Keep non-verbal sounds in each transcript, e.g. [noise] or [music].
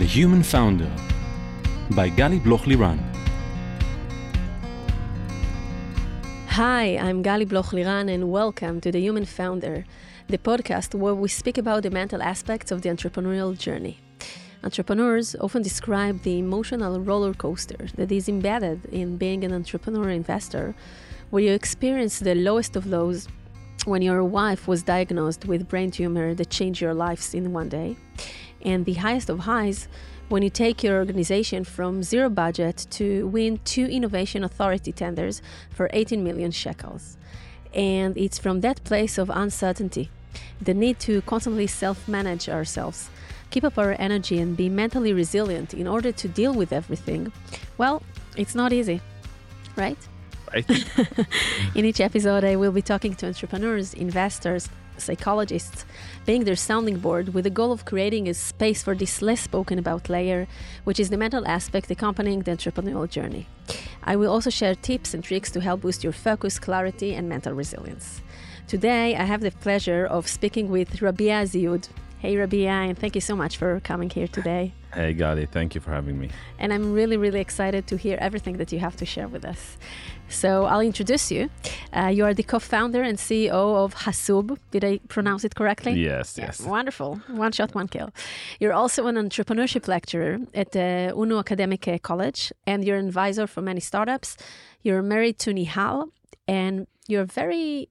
The Human Founder by Gali Bloch Liran. Hi, I'm Gali Bloch Liran, and welcome to The Human Founder, the podcast where we speak about the mental aspects of the entrepreneurial journey. Entrepreneurs often describe the emotional roller coaster that is embedded in being an entrepreneur investor, where you experience the lowest of lows when your wife was diagnosed with brain tumor that changed your lives in one day, and the highest of highs when you take your organization from zero budget to win two innovation authority tenders for 18 million shekels. And it's from that place of uncertainty, the need to constantly self manage ourselves, keep up our energy, and be mentally resilient in order to deal with everything. Well, it's not easy, right? Right. [laughs] In each episode, I will be talking to entrepreneurs, investors, psychologists, being their sounding board with the goal of creating a space for this less spoken about layer, which is the mental aspect accompanying the entrepreneurial journey. I will also share tips and tricks to help boost your focus, clarity, and mental resilience. Today, I have the pleasure of speaking with Rabea Zioud. Hey, Rabea, and thank you so much for coming here today. Hey, Gali, thank you for having me. And I'm really, really excited to hear everything that you have to share with us. So I'll introduce you. Uh, you are the co-founder and CEO of Hasoub. Did I pronounce it correctly? Yes, yes. Wonderful. One shot, one kill. You're also an entrepreneurship lecturer at the Ono Academic College, and you're an advisor for many startups. You're married to Nihal, and you're very.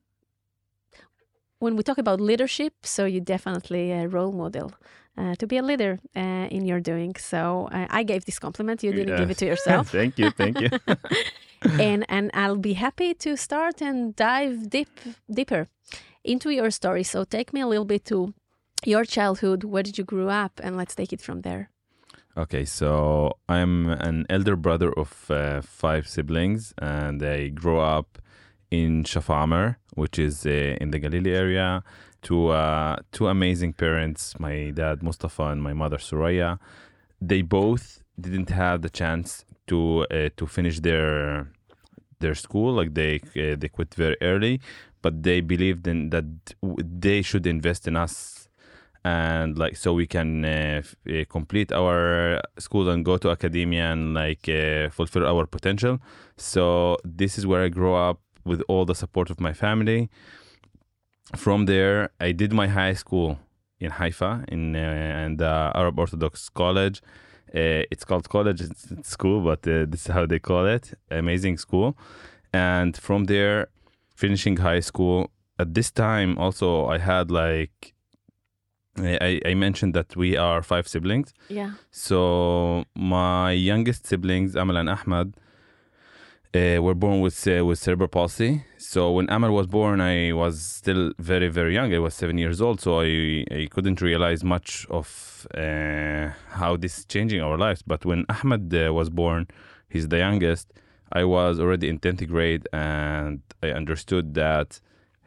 When we talk about leadership, so you're definitely a role model. Uh, to be a leader uh, in your doing. So uh, I gave this compliment. You didn't give it to yourself. [laughs] thank you, thank you. [laughs] and and I'll be happy to start and dive deep deeper into your story. So take me a little bit to your childhood. Where did you grow up? And let's take it from there. okay, so I'm an elder brother of uh, five siblings, and I grew up in Shafamer, which is uh, in the Galilee area. To uh, two amazing parents, my dad Mustafa and my mother Suraya. They both didn't have the chance to uh, to finish their their school. Like they uh, they quit very early, but they believed in that they should invest in us, and like so we can uh, f- uh, complete our school and go to academia and like uh, fulfill our potential. So this is where I grew up with all the support of my family. From there, I did my high school in Haifa in uh, and Arab Orthodox College. Uh, it's called college, it's, it's school, but uh, this is how they call it. Amazing school. And from there, finishing high school. At this time, also, I had like, I, I mentioned that we are five siblings. Yeah. So my youngest siblings, Amal and Ahmad, uh, were born with uh, with cerebral palsy. So when Amal was born, I was still very very young. I was seven years old, so I I couldn't realize much of uh, how this is changing our lives. But when Ahmed uh, was born, he's the youngest. I was already in tenth grade, and I understood that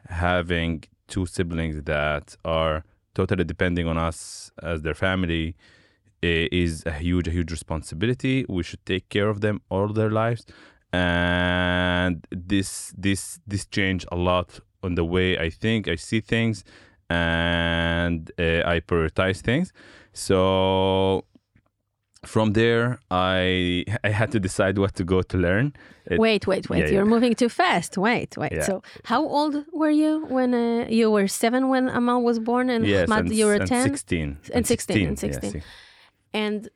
having two siblings that are totally depending on us as their family eh, is a huge, a huge responsibility. We should take care of them all their lives, and this, this, this changed a lot on the way I think, I see things, and uh, I prioritize things. So from there, I I had to decide what to go to learn. It- Wait, wait, wait. yeah, You're yeah. moving too fast. Wait, wait. Yeah. So how old were you when uh, you were seven when Amal was born and yes, Ahmad and, you were ten? 16. And 16, and yes, 16. And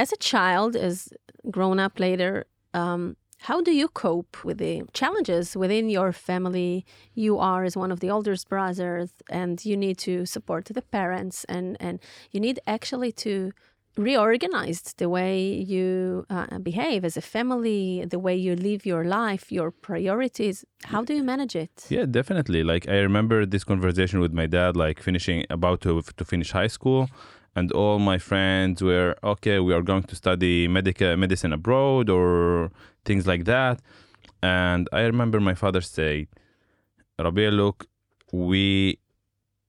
as a child, as grown up later, um, how do you cope with the challenges within your family? You are as one of the oldest brothers, and you need to support the parents, and and you need actually to reorganize the way you uh, behave as a family, the way you live your life, your priorities. How do you manage it? Yeah, definitely. Like I remember this conversation with my dad, like finishing about to to finish high school, and all my friends were okay. We are going to study medical medicine abroad or things like that. And I remember my father say, "Rabea, look, we."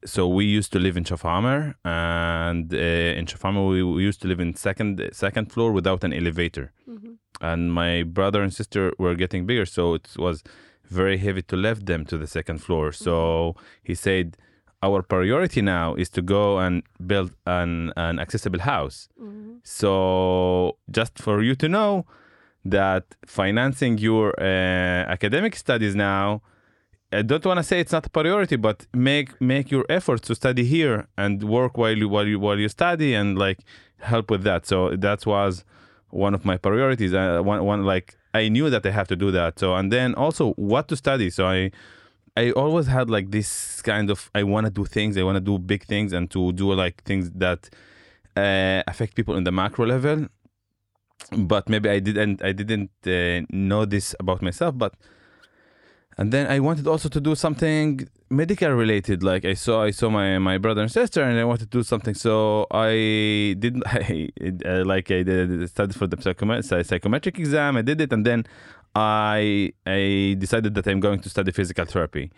So we used to live in Shafamer, and uh, in Shafamer we, we used to live in second second floor without an elevator. And my brother and sister were getting bigger, so it was very heavy to lift them to the second floor. So he said, our priority now is to go and build an, an accessible house. Mhm. So, just for you to know that financing your uh, academic studies now, I don't want to say it's not a priority, but make make your efforts to study here and work while you while you while you study and like help with that. So that was one of my priorities. Uh, one one like I knew that I have to do that. So and then also what to study. So I I always had like this kind of I want to do things. I want to do big things and to do like things that uh, affect people in the macro level. But maybe I didn't I didn't uh, know this about myself. But and then I wanted also to do something medical related. Like I saw I saw my my brother and sister, and I wanted to do something. So I did [laughs] I, uh, like I did studied for the psychome- psychometric exam. I did it, and then I I decided that I'm going to study physical therapy.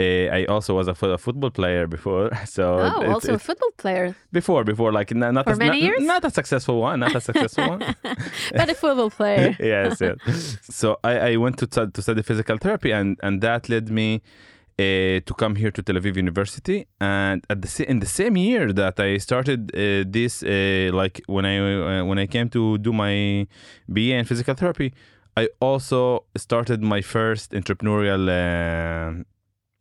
Uh, I also was a, fo- a football player before, [laughs] so Oh, it's- also a football player, before before like n- not For a, many not, years? not a successful one, not a successful one. [laughs] but a football player. [laughs] yes, yes. So I, I went to stu- to study physical therapy, and and that led me uh, to come here to Tel Aviv University. And at the in the same year that I started uh, this, uh, like when I uh, when I came to do my BA in physical therapy, I also started my first entrepreneurial. Uh,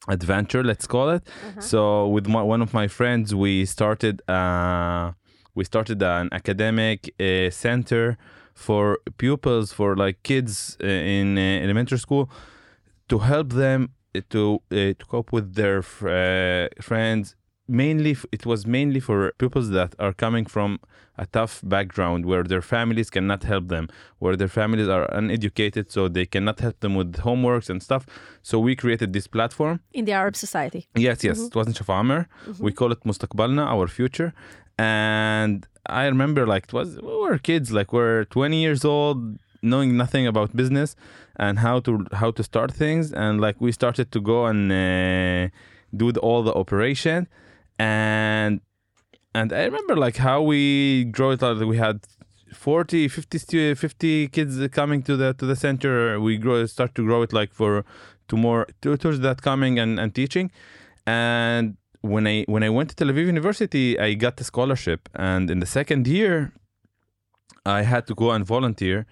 adventure let's call it so with my, one of my friends we started uh, we started an academic uh, center for pupils for like kids uh, in uh, elementary school to help them to uh, to cope with their fr- uh, friends mainly it was mainly for pupils that are coming from a tough background where their families cannot help them where their families are uneducated so they cannot help them with homeworks and stuff so we created this platform In the Arab society. Yes, yes. It wasn't Shafamer. We call it Mustaqbalna, our future. And I remember like it was we were kids, like we're 20 years old, knowing nothing about business and how to how to start things. And like we started to go and uh, do the, all the operation. And and I remember like how we grow it out. We had 40, 50, 50 kids coming to the to the center. We grow start to grow it like for to more tutors that coming and, and teaching. And when I when I went to Tel Aviv University, I got the scholarship. And in the second year, I had to go and volunteer.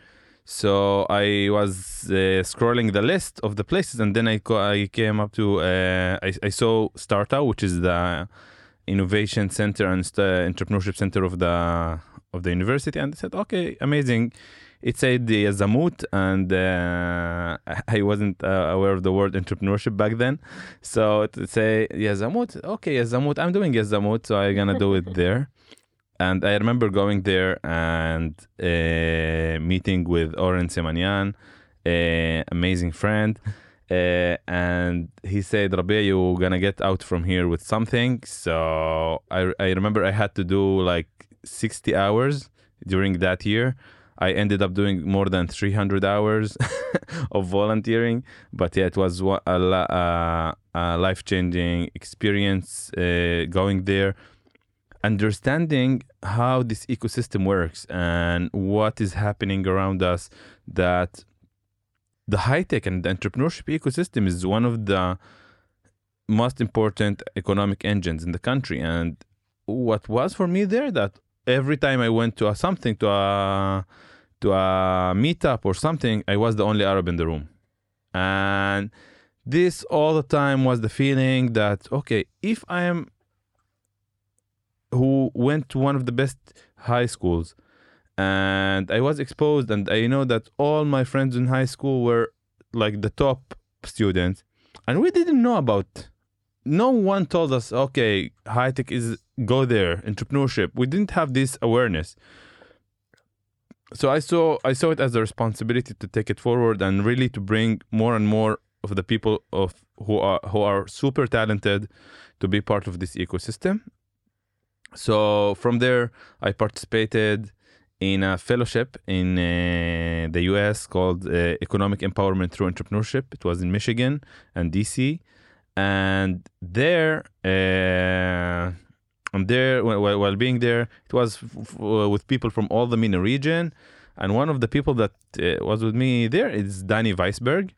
So I was uh, scrolling the list of the places, and then I co- I came up to uh, I, I saw StarTAU, which is the innovation center and st- entrepreneurship center of the of the university, and they said, okay, amazing. It said the Yazamut, and uh, [laughs] I wasn't uh, aware of the word entrepreneurship back then. So it say Yazamut, okay, Yazamut, I'm doing Yazamut, so I'm gonna do it [laughs] there. And I remember going there and uh, meeting with Oren Simanian, uh, amazing friend. Uh, and he said, Rabea, you're gonna get out from here with something. So I, I remember I had to do like 60 hours during that year. I ended up doing more than 300 hours [laughs] of volunteering, but yeah, it was wa- a, uh, a life changing experience uh, going there, understanding how this ecosystem works and what is happening around us. That the high tech and the entrepreneurship ecosystem is one of the most important economic engines in the country. And what was for me there that every time I went to a something to a to a meetup or something, I was the only Arab in the room. And this all the time was the feeling that okay, if I am who went to one of the best high schools and I was exposed and I know that all my friends in high school were like the top students and we didn't know about no one told us okay high tech is go there entrepreneurship. We didn't have this awareness. So i saw i saw it as a responsibility to take it forward and really to bring more and more of the people of who are who are super talented to be part of this ecosystem. So from there i participated in a fellowship in uh, the US called uh, Economic Empowerment Through Entrepreneurship. It was in Michigan and DC. And there, uh, and there, while, while being there, it was f- with people from all the MENA region. And one of the people that uh, was with me there is Danny Weissberg.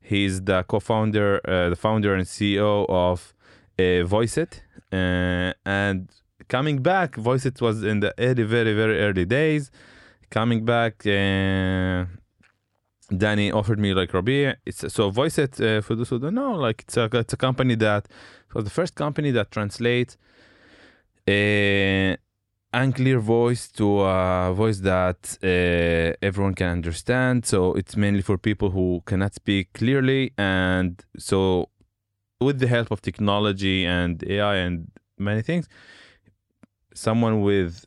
He's the co-founder, uh, the founder and CEO of uh, uh, Voiceitt, uh, and coming back, Voiceitt was in the early, very, very early days. Coming back, uh, Danny offered me like Rabea. It's so Voiceitt uh, for those who don't know, like it's a it's a company that it was the first company that translates a unclear voice to a voice that uh, everyone can understand. So it's mainly for people who cannot speak clearly, and so with the help of technology and AI and many things, someone with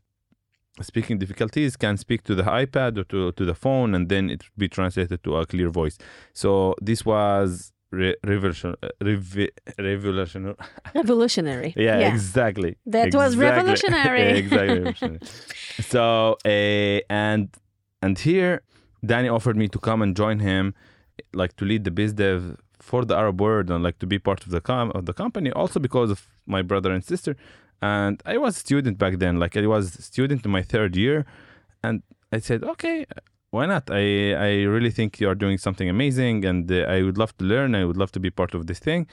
speaking difficulties can speak to the iPad or to, to the phone and then it be translated to a clear voice. So this was re- revolution, uh, rev- revolutionary. Revolutionary. [laughs] Yeah, exactly. That was Exactly. revolutionary. [laughs] exactly. [laughs] revolutionary. so uh, and and here Danny offered me to come and join him, like to lead the biz dev for the Arab world and like to be part of the com- of the company. Also because of my brother and sister, and I was a student back then. Like I was a student in my third year, and I said, okay, why not? I I really think you are doing something amazing, and uh, I would love to learn. I would love to be part of this thing.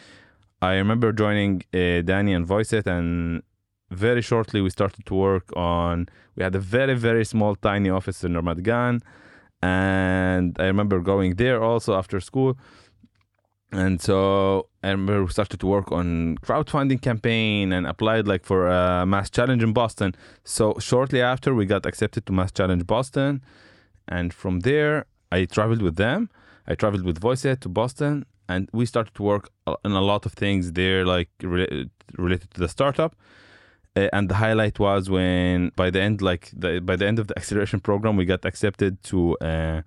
I remember joining uh, Danny and Voiceitt, and very shortly we started to work on. We had a very very small tiny office in Ramat Gan, and I remember going there also after school. And so remember we started to work on crowdfunding campaign and applied like for a MassChallenge in Boston. So shortly after we got accepted to MassChallenge Boston, and from there I traveled with them. I traveled with Voiceitt to Boston, and we started to work on a lot of things there, like re- related to the startup. Uh, and the highlight was when by the end, like the, by the end of the acceleration program, we got accepted to. Uh,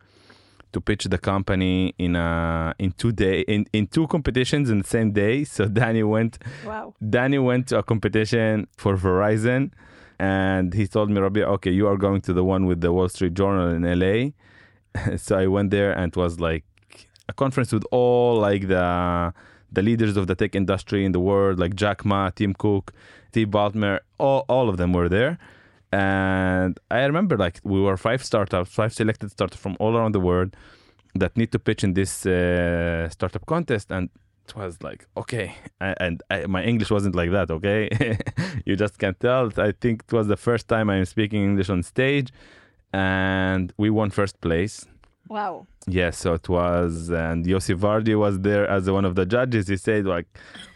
to pitch the company in a in two day in, in two competitions in the same day. So [laughs] Danny went Wow. Danny went to a competition for Verizon and he told me, Rabea, okay, you are going to the one with the Wall Street Journal in LA. [laughs] so I went there and it was like a conference with all like the the leaders of the tech industry in the world, like Jack Ma, Tim Cook, Steve Ballmer, all, all of them were there. And I remember like we were five startups, five selected startups from all around the world that need to pitch in this uh, startup contest. And it was like, okay. And I, my English wasn't like that, okay? [laughs] you just can't tell. I think it was the first time I'm speaking English on stage. And we won first place. Wow. Yes, so it was, and Yossi Vardi was there as one of the judges. He said, like,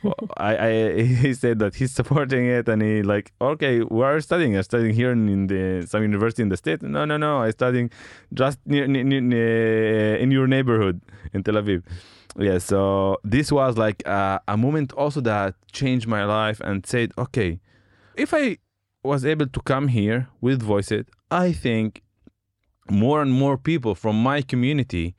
[laughs] I, I, [laughs] he said that he's supporting it, and he like, okay, where are you studying? I'm studying here in, the some university in the state. No, no, no, I'm studying just near, near, near, in your neighborhood in Tel Aviv. Yeah, so this was like uh, a moment also that changed my life and said, okay, if I was able to come here with Voiceitt, I think more and more people from my community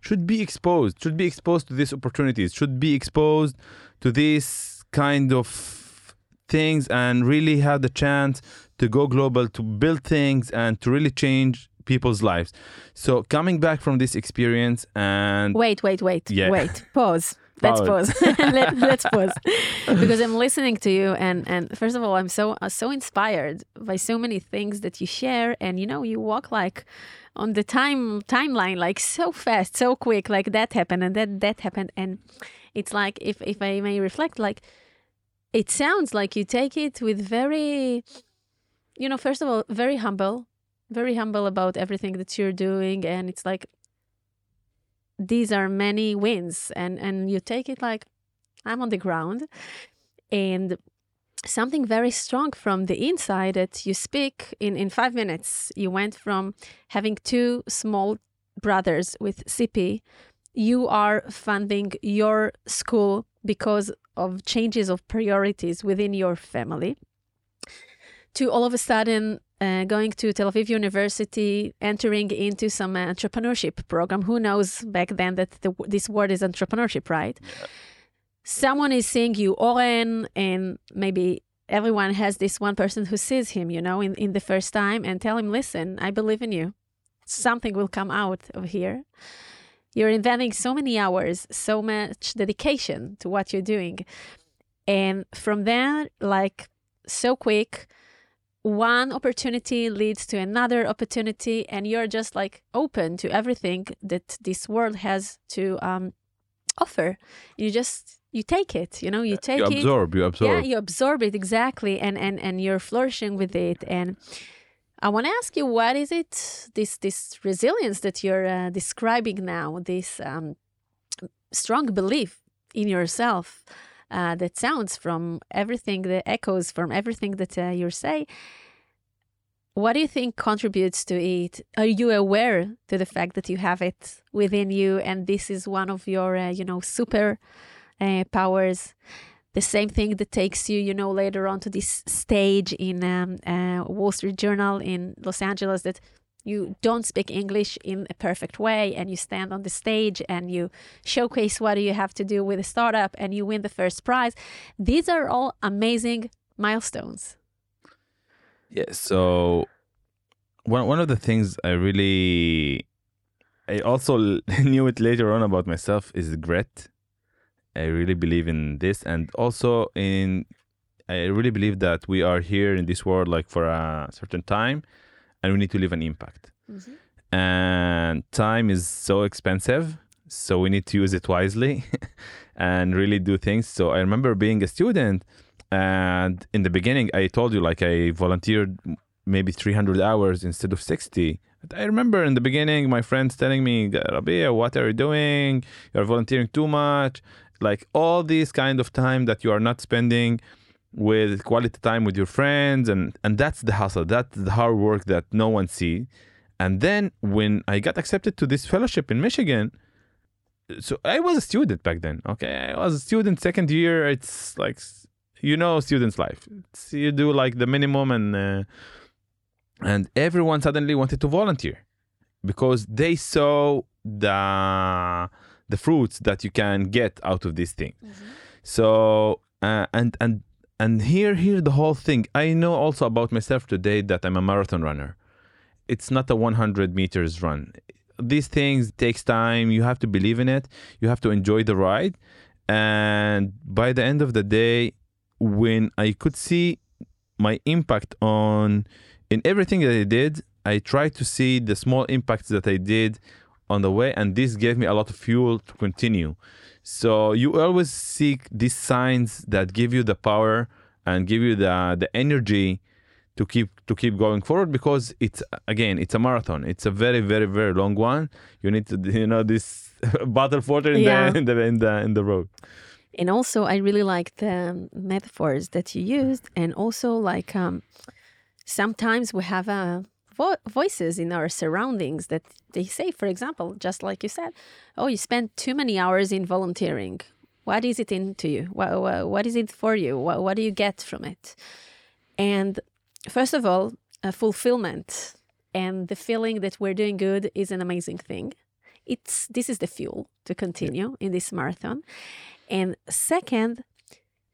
should be exposed should be exposed to these opportunities should be exposed to these kind of things and really have the chance to go global to build things and to really change people's lives so coming back from this experience and Wait, wait, wait, Yeah. wait. Pause. Let's Pause. [laughs] Let, [laughs] let's pause. Because I'm listening to you, and and first of all, I'm so uh, so inspired by so many things that you share, and you know, you walk like on the time timeline, like so fast, so quick, like that happened and that that happened, and it's like if if I may reflect, like it sounds like you take it with very, you know, first of all, very humble, very humble about everything that you're doing, and it's like these are many wins and and you take it like i'm on the ground and something very strong from the inside that you speak in in 5 minutes. You went from having two small brothers with CP you are funding your school because of changes of priorities within your family. To all of a sudden uh, going to Tel Aviv University, entering into some entrepreneurship program. Who knows back then that the, this word is entrepreneurship, right? Someone is seeing you, Oren, and maybe everyone has this one person who sees him, you know, in, in the first time and tell him, listen, I believe in you. Something will come out of here. You're inventing so many hours, so much dedication to what you're doing. And from there, like so quick, one opportunity leads to another opportunity and you're just like open to everything that this world has to um offer. You just you take it. You know, you take you it. absorb, you absorb. Yeah, you absorb it exactly, and and and you're flourishing with it. And I want to ask you, what is it? This this resilience that you're uh, describing now, this um, strong belief in yourself uh, that sounds from everything, the echoes from everything that uh, you say. What do you think contributes to it? Are you aware to the fact that you have it within you, and this is one of your, uh, you know, super uh, powers? The same thing that takes you, you know, later on to this stage in um, uh, Wall Street Journal in Los Angeles that you don't speak English in a perfect way and you stand on the stage and you showcase what you have to do with a startup and you win the first prize. These are all amazing milestones. Yeah. So one one of the things I really I also [laughs] knew it later on about myself is regret. I really believe in this and also in I really believe that we are here in this world like for a certain time and we need to leave an impact. Mm-hmm. And time is so expensive, so we need to use it wisely [laughs] and really do things. So I remember being a student and in the beginning, I told you like I volunteered maybe 300 hours instead of 60. I remember in the beginning, my friends telling me, Rabea, what are you doing? You're volunteering too much. Like all this kind of time that you are not spending with quality time with your friends. And, and that's the hustle. That's the hard work that no one see. And then when I got accepted to this fellowship in Michigan, so I was a student back then. Okay. I was a student second year. It's like you know students life it's, you do like the minimum and uh, and everyone suddenly wanted to volunteer because they saw the the fruits that you can get out of this thing mm-hmm. so uh, and and and here here the whole thing. I know also about myself today that i'm a marathon runner. It's not a 100 meters run. These things takes time. You have to believe in it. You have to enjoy the ride. And by the end of the day when I could see my impact on in everything that I did, I tried to see the small impacts that I did on the way, and this gave me a lot of fuel to continue. So you always seek these signs that give you the power and give you the the energy to keep to keep going forward because it's again it's a marathon. It's a very very very long one. You need to [laughs] you know this [laughs] battle water in, yeah. the, in the in the in the road. And also, I really like the metaphors that you used, and also like um, sometimes we have uh, vo- voices in our surroundings that they say, for example, just like you said, "Oh, you spent too many hours in volunteering. What is it into you? What, what, what is it for you? What, what do you get from it?" And first of all, a fulfillment and the feeling that we're doing good is an amazing thing. It's this is the fuel to continue in this marathon and second,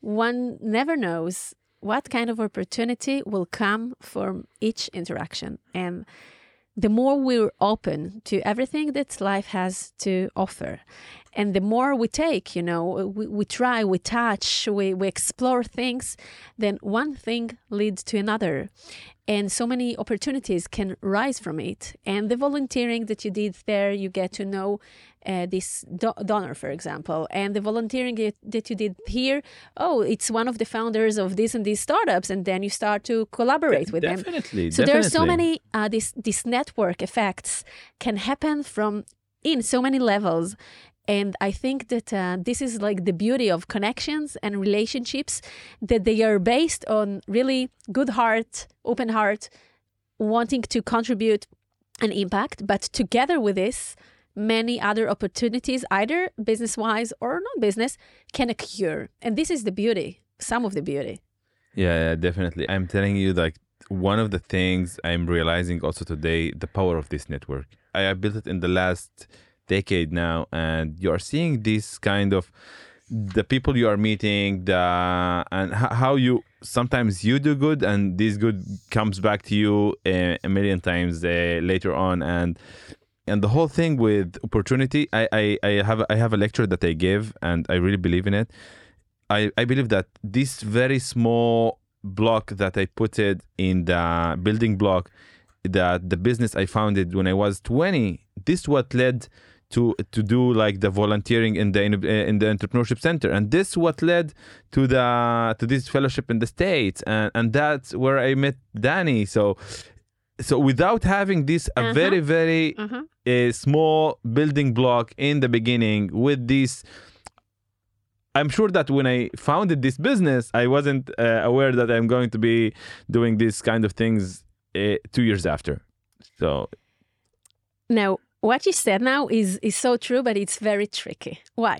one never knows what kind of opportunity will come from each interaction. And the more we're open to everything that life has to offer, and the more we take, you know, we, we try, we touch, we, we explore things, then one thing leads to another. And so many opportunities can rise from it. And the volunteering that you did there, you get to know uh, this do- donor, for example, and the volunteering that you did here. Oh, it's one of the founders of this and these startups, and then you start to collaborate with definitely, them. Definitely. So there are so many uh, this this network effects can happen from in so many levels. And I think that uh, this is like the beauty of connections and relationships, that they are based on really good heart, open heart, wanting to contribute an impact. But together with this, many other opportunities, either business wise or non business, can occur. And this is the beauty, some of the beauty. Yeah, yeah, definitely. I'm telling you, like, one of the things I'm realizing also today, the power of this network. I built it in the last decade now, and you're seeing this kind of the people you are meeting, the and how you sometimes you do good, and this good comes back to you a, a million times uh, later on, and and the whole thing with opportunity I, I, I have I have a lecture that I give and I really believe in it. I, I believe that this very small block that I put it in the building block that the business I founded when I was 20, this what led to to do like the volunteering in the in the entrepreneurship center. And this what led to the to this fellowship in the states. And and that's where i met danny. So so without having this a Uh-huh. very very Uh-huh. a small building block in the beginning with this i'm sure that when i founded this business i wasn't uh, aware that i'm going to be doing these kind of things uh, two years after so Now, what you said now is is so true, but it's very tricky. Why?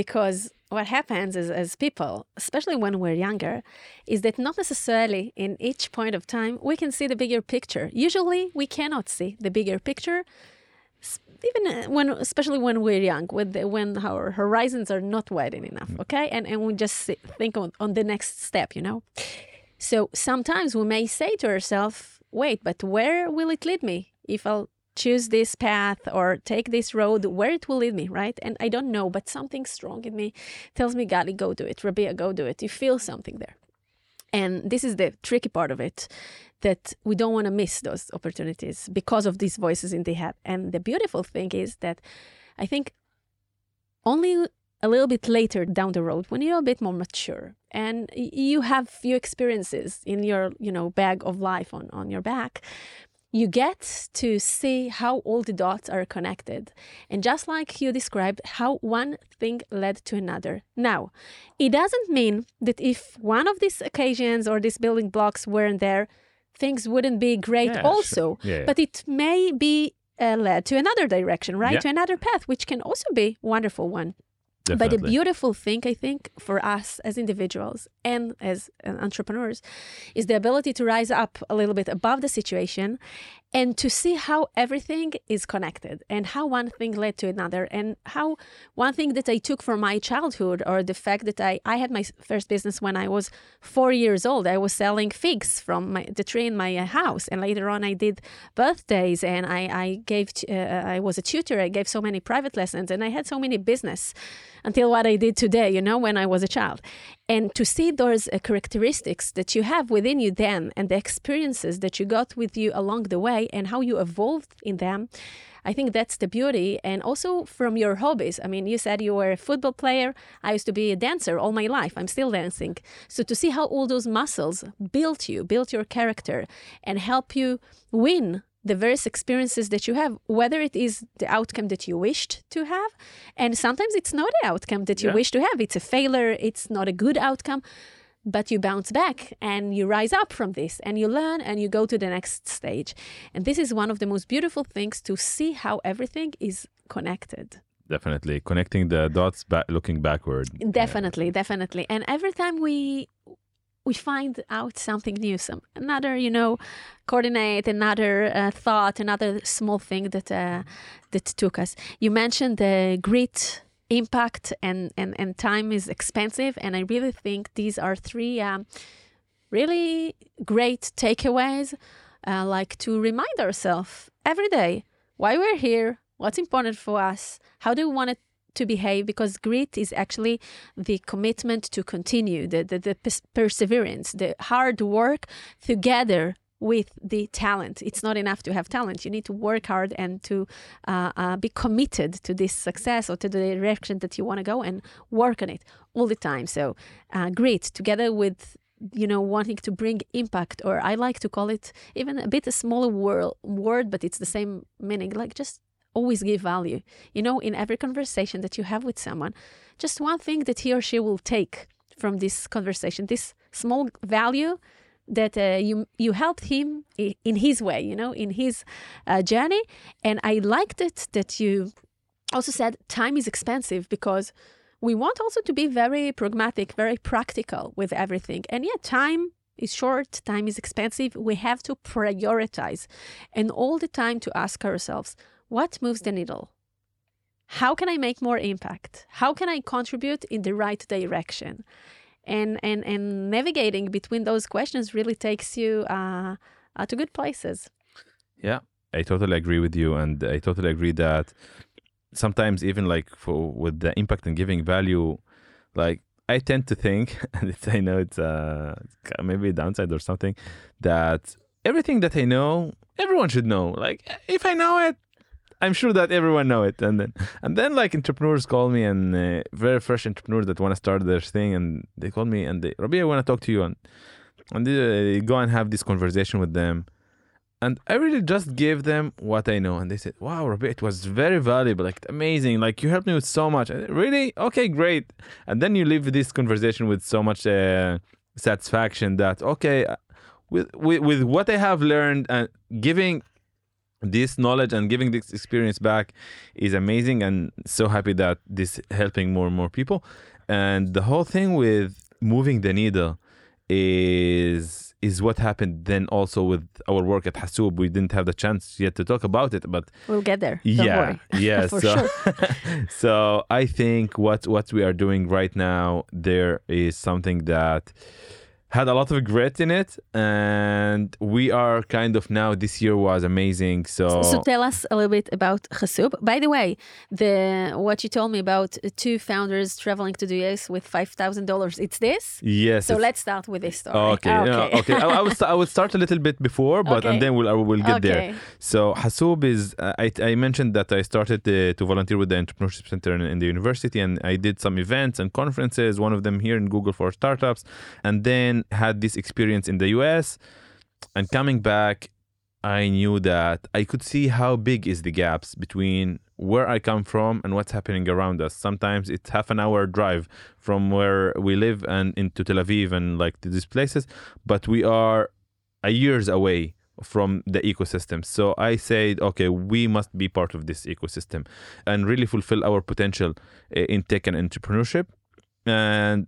Because what happens is, as people, especially when we're younger, is that not necessarily in each point of time we can see the bigger picture. Usually, we cannot see the bigger picture, even uh, when, especially when we're young, when the, when our horizons are not widened enough. Okay, and and we just sit, think on, on the next step. You know. So sometimes we may say to ourselves, wait, but where will it lead me if I'll choose this path or take this road, where it will lead me, right? And I don't know, but something strong in me tells me, Gali, go do it. Rabea, go do it. You feel something there. And this is the tricky part of it that we don't want to miss those opportunities because of these voices in the head. And the beautiful thing is that I think only a little bit later down the road when you're a bit more mature and you have few experiences in your you know bag of life on, on your back you get to see how all the dots are connected and just like you described how one thing led to another now it doesn't mean that if one of these occasions or these building blocks weren't there things wouldn't be great Yeah, sure. also Yeah. but it may be uh, led to another direction right Yeah. to another path which can also be wonderful one but the beautiful thing, I think, for us as individuals and as uh, entrepreneurs is the ability to rise up a little bit above the situation and to see how everything is connected and how one thing led to another and how one thing that I took from my childhood or the fact that I, I had my first business when I was four years old. I was selling figs from my, the tree in my uh, house. And later on, I did birthdays and I, I gave, t- uh, I was a tutor. I gave so many private lessons and I had so many business until what I did today, you know, when I was a child. And to see those uh, characteristics that you have within you then and the experiences that you got with you along the way and how you evolved in them, I think that's the beauty. And also from your hobbies. I mean, you said you were a football player. I used to be a dancer all my life. I'm still dancing. So to see how all those muscles built you, built your character, and help you win the various experiences that you have, whether it is the outcome that you wished to have, and sometimes it's not the outcome that you Yeah. wish to have. It's a failure, it's not a good outcome, but you bounce back and you rise up from this and you learn and you go to the next stage. And this is one of the most beautiful things to see how everything is connected. definitely connecting the dots back looking backward Definitely, definitely. And every time we we find out something new, some another, you know, coordinate another uh, thought, another small thing that uh, that took us. You mentioned the grit, impact, and and and time is expensive, and I really think these are three um, really great takeaways. Uh, like to remind ourselves every day why we're here, what's important for us, how do we want it to behave because grit is actually the commitment to continue the, the, the pers- perseverance the hard work together with the talent. It's not enough to have talent. You need to work hard and to uh, uh, be committed to this success or to the direction that you want to go and work on it all the time. So uh, grit together with you know wanting to bring impact or i like to call it even a bit a smaller wor- word but it's the same meaning like just always give value. You know, in every conversation that you have with someone, just one thing that he or she will take from this conversation, this small value that uh, you you helped him in his way, you know, in his uh, journey. And I liked it that you also said time is expensive because we want also to be very pragmatic, very practical with everything. And yet, time is short, time is expensive. We have to prioritize and all the time to ask ourselves, what moves the needle? How can I make more impact? How can I contribute in the right direction? And and and navigating between those questions really takes you uh, uh, to good places. Yeah, I totally agree with you, and I totally agree that sometimes even like for with the impact and giving value, like I tend to think, [laughs] and I know it's uh maybe a downside or something, that everything that I know, everyone should know. Like if I know it, I'm sure that everyone know it. And then and then like entrepreneurs call me and uh, very fresh entrepreneurs that want to start their thing and they call me and they Rabbi, I want to talk to you and and they, uh, go and have this conversation with them. And I really just gave them what I know. And they said, Wow, Rabbi, it was very valuable, like amazing. Like you helped me with so much. Really? Okay, great. And then you leave this conversation with so much uh, satisfaction that, okay, uh, with, with, with what I have learned and giving this knowledge and giving this experience back is amazing and so happy that this helping more and more people and the whole thing with moving the needle is is what happened then also with our work at Hasoub. We didn't have the chance yet to talk about it, but we'll get there. Don't yeah, worry. [laughs] yeah. So, sure. [laughs] so I think what what we are doing right now there is something that had a lot of grit in it and we are kind of now this year was amazing so So tell us a little bit about Hasoub. By the way, the what you told me about two founders traveling to the US with five thousand dollars. It's this. yes So let's start with this story. Okay, no, okay. I, I would st- I would start a little bit before, but Okay. and then we'll I will get there. Okay. So Hasoub is uh, I, I mentioned that I started uh, to volunteer with the entrepreneurship center in, in the university, and I did some events and conferences. One of them here in Google for startups, and then had this experience in the US. And coming back, I knew that I could see how big is the gaps between where I come from and what's happening around us. Sometimes it's half an hour drive from where we live and into Tel Aviv and like these places, but we are a years away from the ecosystem. So I said, okay, we must be part of this ecosystem and really fulfill our potential uh, in tech and entrepreneurship. And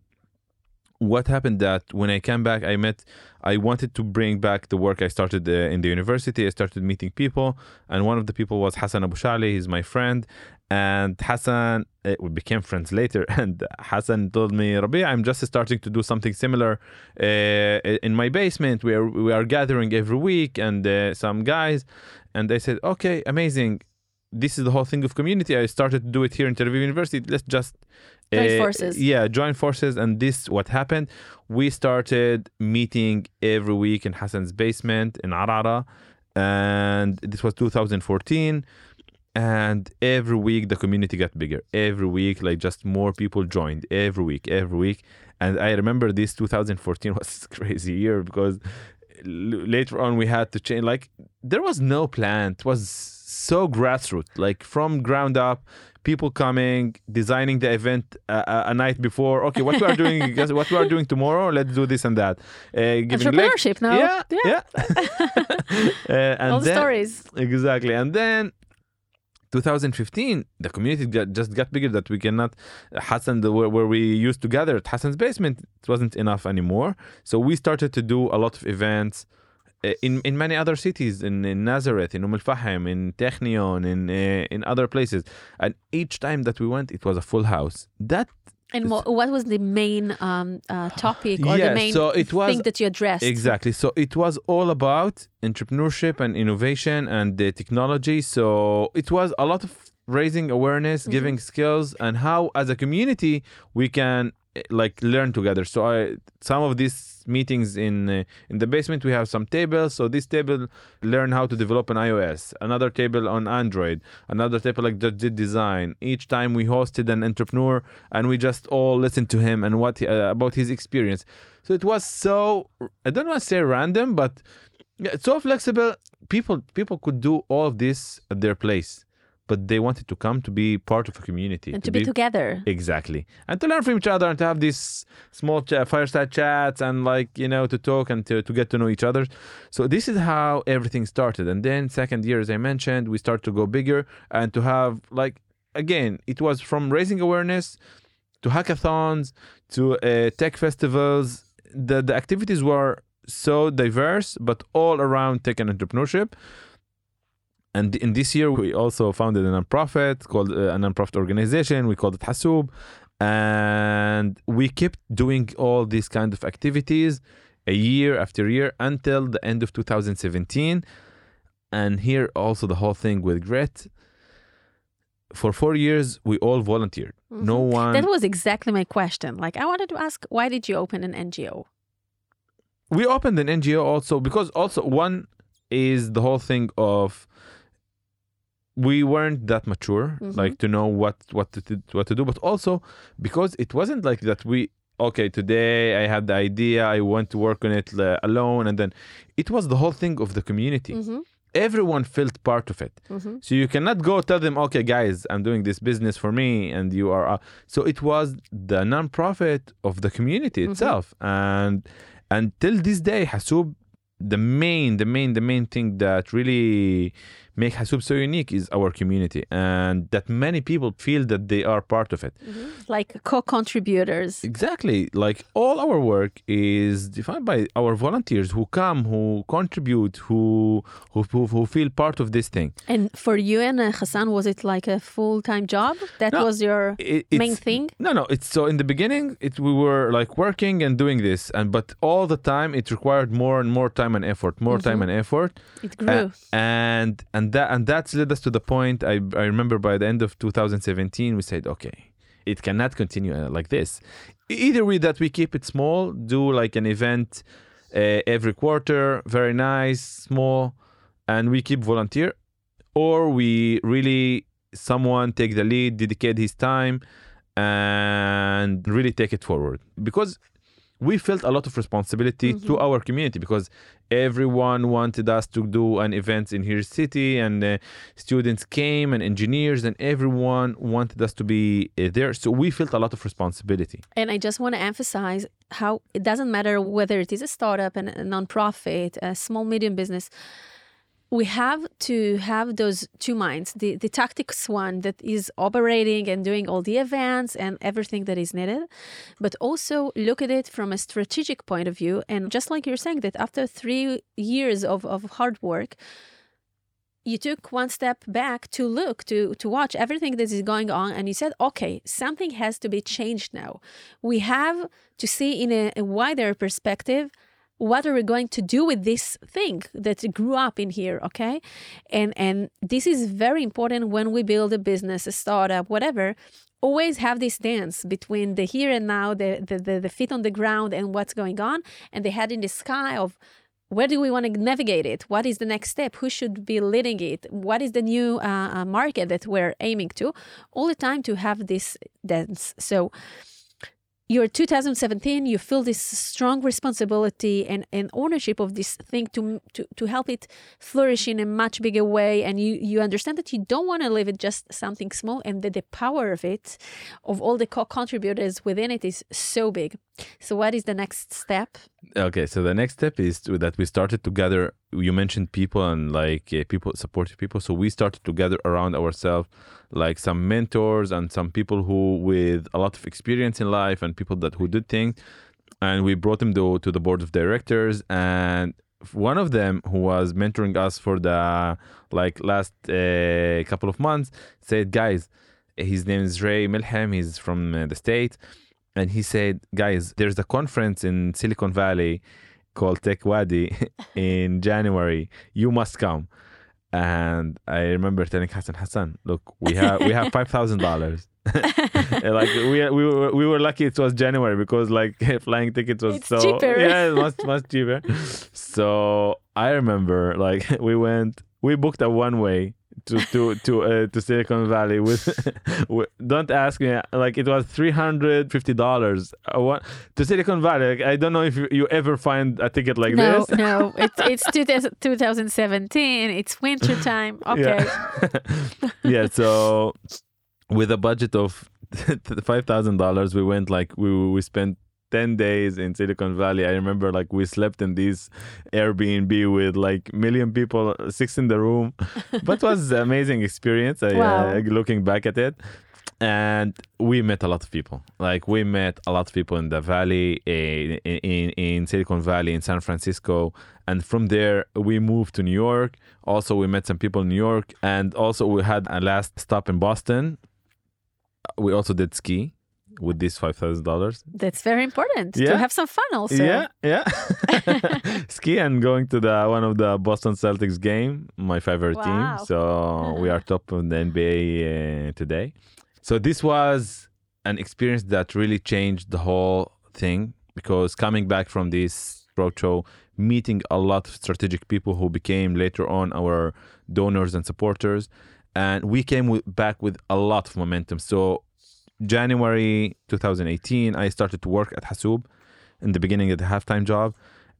what happened that when I came back, I met, I wanted to bring back the work I started uh, in the university. I started meeting people, and one of the people was Hassan Abu Shali. He's my friend, and Hassan, uh, we became friends later. [laughs] And Hassan told me, Rabi, I'm just starting to do something similar uh, in my basement. We are we are gathering every week, and uh, some guys, and they said, okay, amazing. This is the whole thing of community. I started to do it here in Tel Aviv University. Let's just Join uh, forces. Yeah, join forces. And this what happened. We started meeting every week in Hassan's basement in Arara, and this was 2014. And every week the community got bigger. Every week, like just more people joined. Every week, every week. And I remember this 2014 [laughs] was a crazy year because l- later on we had to change. Like there was no plan. It was so grassroots, like from ground up people coming, designing the event uh, a, a night before. Okay, what we are doing, [laughs] guys, what we are doing tomorrow, let's do this and that. Uh, Entrepreneurship, no? Yeah, Yeah. yeah. [laughs] uh, and All the then, stories. Exactly, and then. 2015, the community just got bigger that we cannot. Hassan, the, where, where we used to gather at Hassan's basement, it wasn't enough anymore. So we started to do a lot of events uh, in in many other cities, in, in Nazareth, in Umm al Fahim, in Technion, in uh, in other places. And each time that we went, it was a full house. That And what, what was the main um, uh, topic or Yeah, the main so it was- thing that you addressed? Exactly. So it was all about entrepreneurship and innovation and the technology. So it was a lot of raising awareness, giving skills, and how as a community we can like learn together. So I some of these meetings in uh, in the basement we have some tables. So this table learn how to develop an iOS, another table on Android, another table like just did design. Each time we hosted an entrepreneur and we just all listened to him and what he, uh, about his experience. So it was so I don't want to say random, but yeah, it's so flexible. People people could do all of this at their place, but they wanted to come to be part of a community and to be together. Exactly, and to learn from each other and to have these small ch- fireside chats and like you know to talk and to, to get to know each other. So this is how everything started, and then second year, as I mentioned, we start to go bigger and to have like again, it was from raising awareness to hackathons to uh, tech festivals. The the activities were so diverse, but all around tech and entrepreneurship. And in this year, we also founded a nonprofit called uh, a nonprofit organization. We called it Hasoub, and we kept doing all these kind of activities a year after year until the end of 2017. And here also the whole thing with Grit. For four years, we all volunteered. No one. That was exactly my question. Like, I wanted to ask, why did you open an NGO? we opened an NGO also because also one is the whole thing of we weren't that mature, Mhm. like to know what what to do- what to do. But also because it wasn't like that. We okay today I had the idea. I want to work on it uh, alone, and then it was the whole thing of the community. Mm-hmm. Everyone felt part of it. Mm-hmm. So you cannot go tell them, okay, guys, I'm doing this business for me, and you are. Uh, so it was the nonprofit of the community Mhm. itself, and until this day, Hasub, the main, the main, the main thing that really make Hasoub so unique is our community, and that many people feel that they are part of it. Like co-contributors. Exactly, like all our work is defined by our volunteers who come, who contribute, who who who, who feel part of this thing. And for you and uh, Hassan, was it like a full-time job? That No, was your it, main thing? No, no. It's so in the beginning, it we were like working and doing this, and but all the time it required more and more time and effort, more time Mhm. and effort, It grew. Uh, and and that and that's led us to the point. I I remember by the end of 2017, we said, okay, it cannot continue uh, like this. Either we that we keep it small, do like an event uh, every quarter, very nice, small, and we keep volunteer, or we really someone take the lead, dedicate his time, and really take it forward because we felt a lot of responsibility to Mhm. our community because everyone wanted us to do an event in his city and uh, students came and engineers and everyone wanted us to be uh, there so we felt a lot of responsibility And I just want to emphasize how it doesn't matter whether it is a startup and a nonprofit, a small medium business. We have to have those two minds the, the tactics one that is operating and doing all the events and everything that is needed, but also look at it from a strategic point of view. And just like you're saying, that after three years of, of hard work, you took one step back to look to to watch everything that is going on and you said okay something has to be changed now we have to see in a, a wider perspective what are we going to do with this thing that grew up in here okay and and this is very important when we build a business a startup whatever always have this dance between the here and now the the, the, the feet on the ground and what's going on and the head in the sky of where do we want to navigate it? What is the next step? Who should be leading it? What is the new uh, uh, market that we're aiming to? All the time to have this dance. So you're 2017 you feel this strong responsibility and, and ownership of this thing to, to to help it flourish in a much bigger way. And you you understand that you don't want to leave it just something small and that the power of it of all the co-contributors within it is so big. So what is the next step okay so the next step is to, that we started to gather you mentioned people and like uh, people supportive people. So we started to gather around ourselves like some mentors and some people who with a lot of experience in life and people that who did things. And we brought them to, to the board of directors. And one of them who was mentoring us for the like last uh, couple of months said guys his name is ray milham. He's from uh, the state and he said guys there's a conference in silicon valley called TechWadi [laughs] in january you must come and I remember telling Hassan, Hassan, look, we have we have [laughs] five thousand dollars. [laughs] like we we were we were lucky it was January because like flying tickets was It's so cheaper. yeah was much cheaper. So I remember like we went we booked a one way to to to uh, to Silicon Valley with, [laughs] with don't ask me like it was three hundred fifty dollars to Silicon Valley. Like, I don't know if you, you ever find a ticket like no, this. no, [laughs] it's it's 2000 2017. It's winter time. [laughs] Okay. Yeah. yeah. So with a budget of five thousand dollars, we went like we we spent ten days in Silicon Valley. I remember like we slept in this Airbnb with like million people, six in the room, [laughs] but it was an amazing experience. I, Wow. uh, looking back at it. And we met a lot of people. Like we met a lot of people in the valley, in, in in Silicon Valley, in San Francisco, and from there we moved to New York. Also, we met some people in New York, and also we had a last stop in Boston. We also did ski with these five thousand dollars. That's very important Yeah. to have some fun also. Yeah, yeah. [laughs] [laughs] ski and going to the one of the Boston Celtics game, my favorite Wow. team. So we are top of the NBA uh, today. So this was an experience that really changed the whole thing because coming back from this roadshow, meeting a lot of strategic people who became later on our donors and supporters, and we came with, back with a lot of momentum. So January 2018, I started to work at Hasoub in the beginning at the halftime job,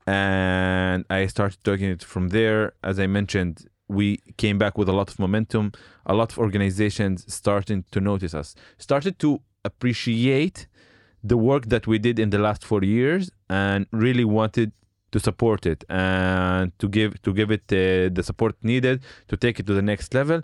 and I started taking it from there. As I mentioned, we came back with a lot of momentum. A lot of organizations starting to notice us, started to appreciate the work that we did in the last four years, and really wanted to support it and to give to give it uh, the support needed to take it to the next level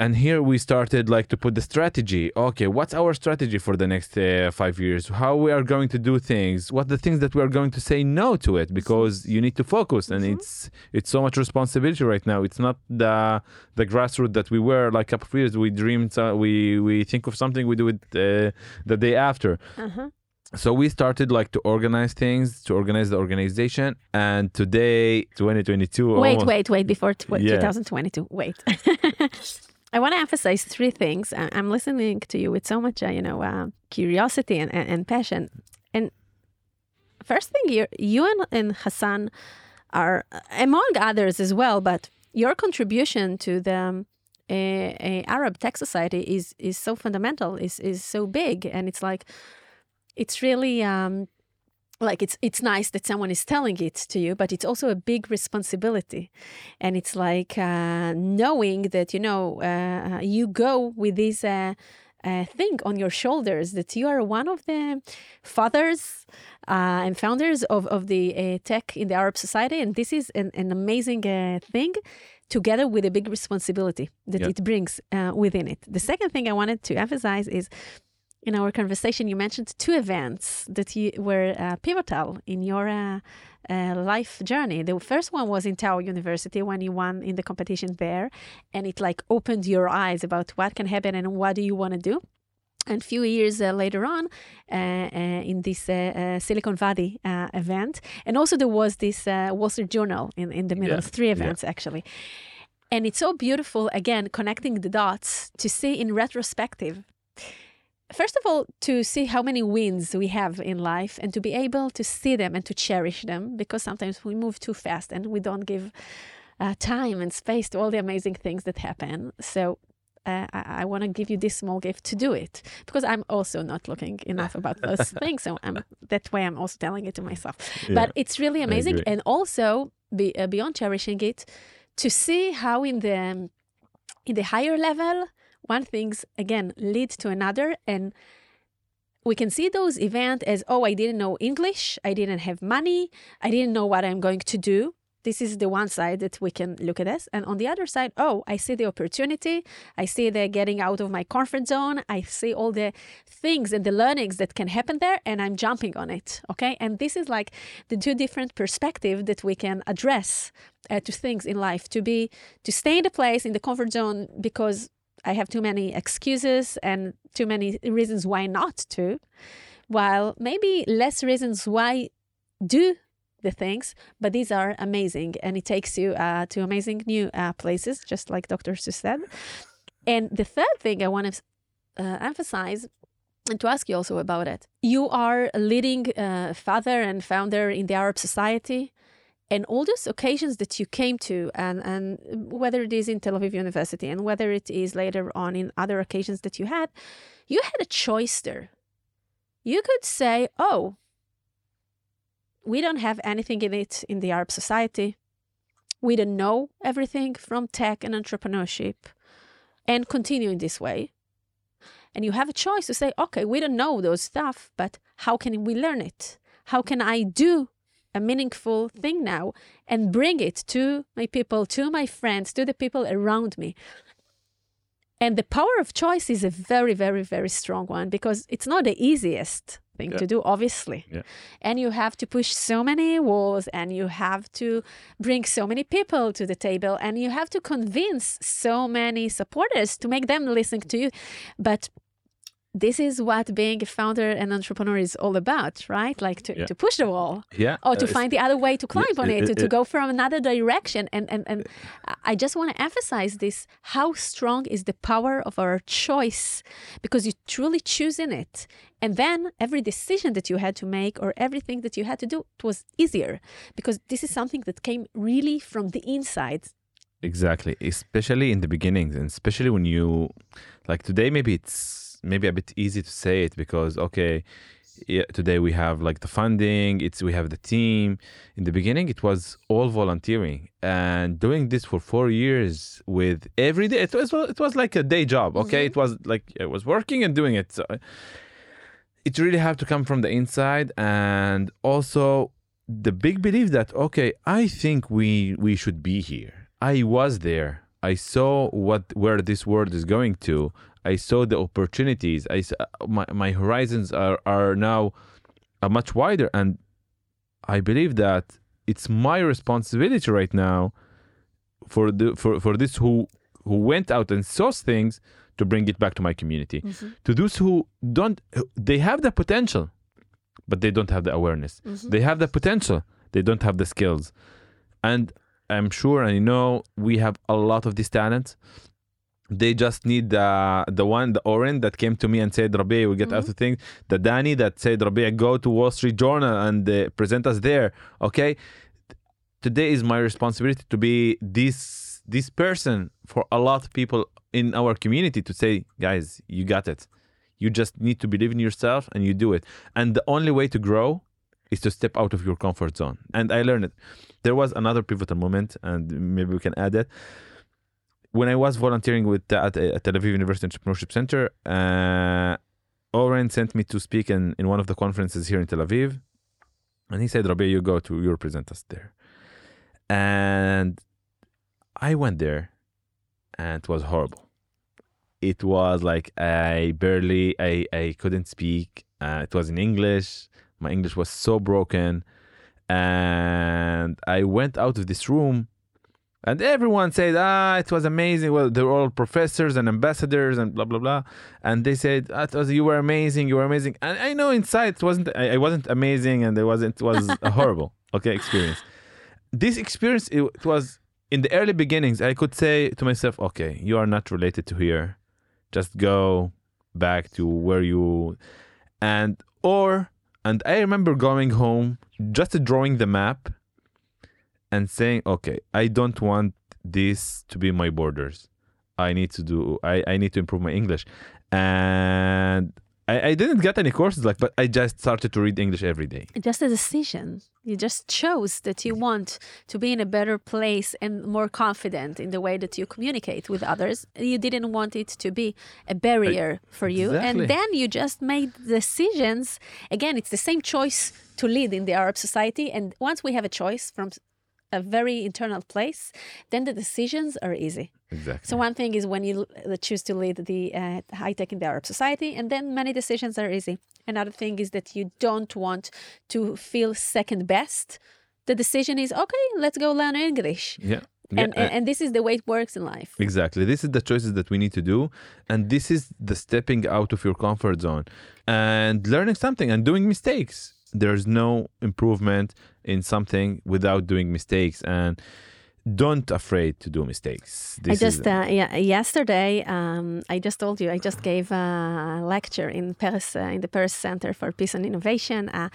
and here we started like to put the strategy. Okay what's our strategy for the next uh, five years? How we are going to do things? What the things that we are going to say no to it? Because you need to focus and mm-hmm. it's it's so much responsibility right now. It's not the the grassroots that we were like a couple of years. We dreamed uh, we we think of something we do it uh, the day after. Uh-huh. So we started like to organize things to organize the organization and today 2022 wait almost, wait wait before tw- yeah. 2022 wait [laughs] i want to emphasize three things. I'm listening to you with so much uh, you know uh, curiosity and, and, and, passion. And first thing you you and, and hassan are among others as well but your contribution to the um, arab tech society is is so fundamental is is so big. And it's like it's really um, like it's it's nice that someone is telling it to you, but it's also a big responsibility, and it's like uh, knowing that you know uh, you go with this. Uh, uh, thing on your shoulders that you are one of the fathers uh, and founders of, of the uh, tech in the Arab society. And this is an, an amazing uh, thing together with a big responsibility that it brings uh, within it. The second thing I wanted to emphasize is in our conversation, you mentioned two events that you were uh, pivotal in your uh, uh, life journey. The first one was in Tao University when you won in the competition there, and it like opened your eyes about what can happen and what do you want to do. And a few years uh, later on, uh, uh, in this Silicon Valley event, and also there was this Wall Street Journal in, in the middle, yeah. three events yeah. actually. And it's so beautiful, again, connecting the dots to see in retrospective first of all, to see how many wins we have in life and to be able to see them and to cherish them because sometimes we move too fast and we don't give uh, time and space to all the amazing things that happen. So uh, I, I want to give you this small gift to do it because I'm also not looking enough about those [laughs] things. So I'm, that way I'm also telling it to myself. Yeah, but it's really amazing. And also, be, uh, beyond cherishing it, to see how in the in the higher level one things again lead to another and we can see those events as oh i didn't know english i didn't have money i didn't know what i'm going to do. This is the one side that we can look at this. And on the other side oh i see the opportunity i see the getting out of my comfort zone i see all the things and the learnings that can happen there and i'm jumping on it okay? And this is like the two different perspective that we can address uh, to things in life to be to stay in the place in the comfort zone because I have too many excuses and too many reasons why not to, while maybe less reasons why do the things, but these are amazing and it takes you uh, to amazing new uh, places, just like Dr. Seuss said. And the third thing I want to uh, emphasize and to ask you also about it. You are a leading uh, father and founder in the Arab society and all those occasions that you came to and, and whether it is in tel aviv university and whether it is later on in other occasions that you had you had a choice there. You could say oh we don't have anything in it in the arab society. We don't know everything from tech and entrepreneurship and continue in this way. And you have a choice to say okay we don't know those stuff but how can we learn it? How can i do a meaningful thing now and bring it to my people, to my friends, to the people around me. And the power of choice is a very, very, very strong one because it's not the easiest thing yeah. to do, obviously. Yeah. And you have to push so many walls and you have to bring so many people to the table and you have to convince so many supporters to make them listen to you. But this is what being a founder and entrepreneur is all about, right? Like to, yeah. to push the wall. Yeah. Or to uh, find the other way to climb on it, to, to go from another direction. And, and, and I just want to emphasize this how strong is the power of our choice because you truly choose in it. And then every decision that you had to make or everything that you had to do, it was easier because this is something that came really from the inside Exactly, especially in the beginnings, and especially when you, like today, maybe it's maybe a bit easy to say it because okay, yeah, today we have like the funding, it's we have the team. In the beginning, it was all volunteering, and doing this for four years with every day, it was it was like a day job. Okay, mm-hmm. it was like I was working and doing it. So it really have to come from the inside, and also the big belief that okay, I think we we should be here. I was there. I saw what where this world is going to. I saw the opportunities. I s- uh, my my horizons are are now much wider, and I believe that it's my responsibility right now for the for for this who who went out and saw things to bring it back to my community. Mm-hmm. To those who don't, they have the potential, but they don't have the awareness. Mm-hmm. They have the potential, they don't have the skills, and I'm sure and you know we have a lot of these talents. They just need the the one, the Oren that came to me and said, Rabea, we get out of things. The Danny that said, Rabea, go to Wall Street Journal and uh, present us there. Okay. Today is my responsibility to be this this person for a lot of people in our community to say, guys, you got it. You just need to believe in yourself and you do it. And the only way to grow is to step out of your comfort zone. And I learned it. There was another pivotal moment, and maybe we can add it. When I was volunteering with at, at Tel Aviv University Entrepreneurship Center, uh, Oren sent me to speak in, in one of the conferences here in Tel Aviv. And he said, Rabea, you go to, you represent us there. And I went there and it was horrible. It was like I barely, I, I couldn't speak. Uh, it was in English. My English was so broken. And I went out of this room and everyone said, ah, it was amazing. Well, they were all professors and ambassadors and blah, blah, blah. And they said, ah, was, you were amazing. You were amazing. And I know inside it wasn't, I, I wasn't amazing and it wasn't, it was a horrible, [laughs] okay, experience. This experience, it, it was in the early beginnings, I could say to myself, okay, you are not related to here. Just go back to where you, and, or, and I remember going home, just drawing the map and saying, okay, I don't want this to be my borders. I need to do, I, I need to improve my English. And I, I didn't get any courses like, but I just started to read English every day. Just a decision. You just chose that you want to be in a better place and more confident in the way that you communicate with others. You didn't want it to be a barrier for you. Exactly. And then you just made decisions. Again, it's the same choice to lead in the Arab society. And once we have a choice from a very internal place, then the decisions are easy. Exactly. So one thing is when you choose to lead the uh, high tech in the Arab society, and then many decisions are easy. Another thing is that you don't want to feel second best. The decision is okay. Let's go learn English, yeah. and, yeah, and and this is the way it works in life. Exactly. This is the choices that we need to do. And this is the stepping out of your comfort zone and learning something and doing mistakes. There's no improvement in something without doing mistakes. And don't afraid to do mistakes. I just uh, yeah yesterday um, I just told you I just gave a lecture in Paris uh, in the Paris Center for Peace and Innovation uh,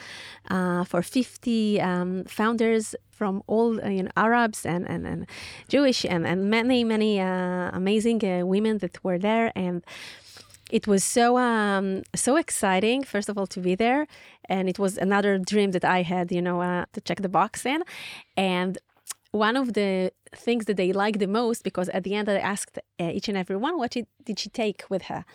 uh, for 50 um, founders from all uh, you know Arabs and, and, and Jewish and, and many many uh, amazing uh, women that were there and it was so um, so exciting first of all to be there. And it was another dream that I had you know uh, to check the box in. And one of the things that they liked the most because at the end I asked uh, each and every one what she, did she take with her?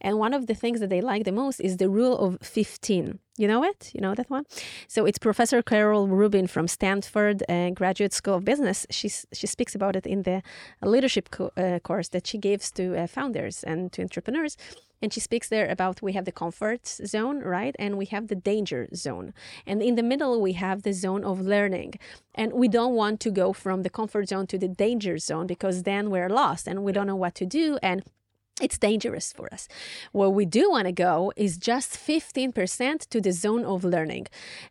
And one of the things that they like the most is the rule of 15 you know it? You know that one? So it's professor Carole Robin from stanford uh, graduate school of business. She's, she speaks about it in the leadership co- uh, course that she gives to uh, founders and to entrepreneurs. And she speaks there about we have the comfort zone right? And we have the danger zone. And in the middle we have the zone of learning. And we don't want to go from the comfort zone to the danger zone because then we're lost and we don't know what to do and it's dangerous for us. Where we do want to go is just 15% to the zone of learning.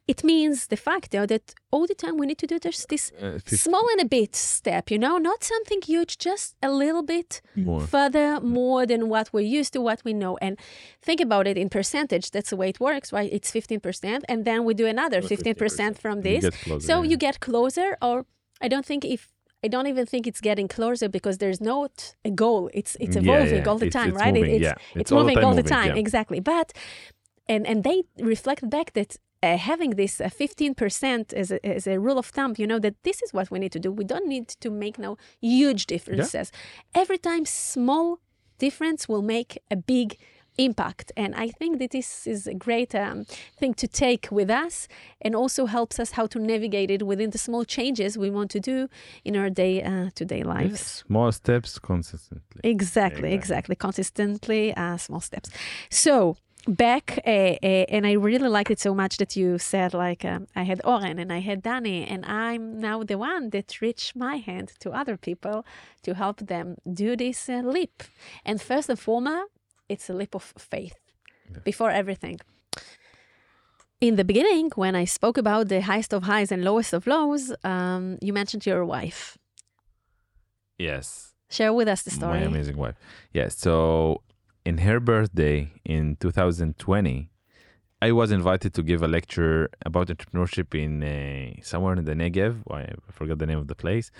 It means de facto that all the time we need to do just this uh, small and a bit step, you know, not something huge, just a little bit more. further, more than what we're used to, what we know. And think about it in percentage. That's the way it works, right? It's 15%. And then we do another 15%, from this. closer, so yeah. you get closer, or I don't think if I don't even think it's getting closer because there's not a goal. It's it's Yeah, evolving yeah. all the It's- time, it's right? moving, it's yeah. it's, It's all the moving time all the moving, time, yeah. exactly. But and and they reflect back that uh, having this uh, 15% as a, as a rule of thumb, you know, that this is what we need to do. We don't need to make no huge differences. Every time small difference will make a big impact. And I think that this is a great um, thing to take with us and also helps us how to navigate it within the small changes we want to do in our day uh, to day lives. Small steps consistently. Exactly, Exactly. exactly. Consistently, uh, small steps. So back, uh, uh, and I really liked it so much that you said like um, I had Oren and I had Danny, and I'm now the one that reached my hand to other people to help them do this uh, leap. And first and foremost, it's a leap of faith before everything. In the beginning, when I spoke about the highest of highs and lowest of lows, um, you mentioned your wife. Yes. Share with us the story. My amazing wife. Yes. So in her birthday in 2020, I was invited to give a lecture about entrepreneurship in uh, somewhere in the Negev. I forgot the name of the place.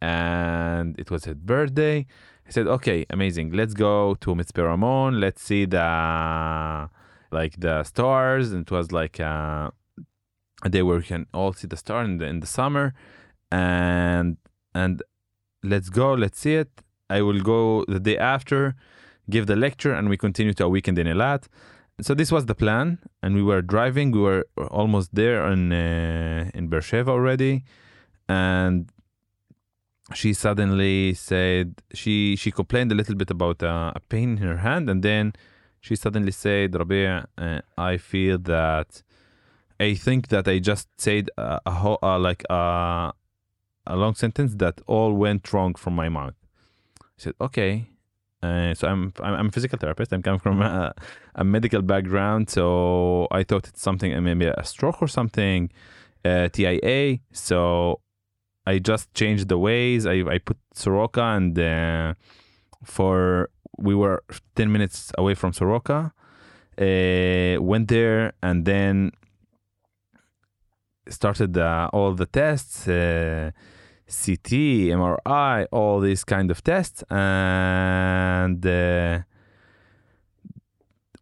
And it was her birthday. I said, okay, amazing. Let's go to Mitzpe Ramon. Let's see the like the stars. And it was like uh, a day where we can all see the star in the in the summer. And and let's go, let's see it. I will go the day after, give the lecture, and we continue to a weekend in Eilat. So this was the plan, and we were driving. We were almost there in uh, in Beersheba already, and she suddenly said she she complained a little bit about uh, a pain in her hand, and then she suddenly said, "Rabea, uh, I feel that." I think that I just said a, a like a, a long sentence that all went wrong from my mouth. I said, okay. Uh, so I'm, I'm I'm a physical therapist. I'm coming from a, a medical background, so I thought it's something maybe a stroke or something, uh, TIA. So I just changed the ways. I I put Soroka and uh, for we were ten minutes away from Soroka. Uh, went there and then started uh, all the tests. Uh, CT, MRI, all these kind of tests, and uh,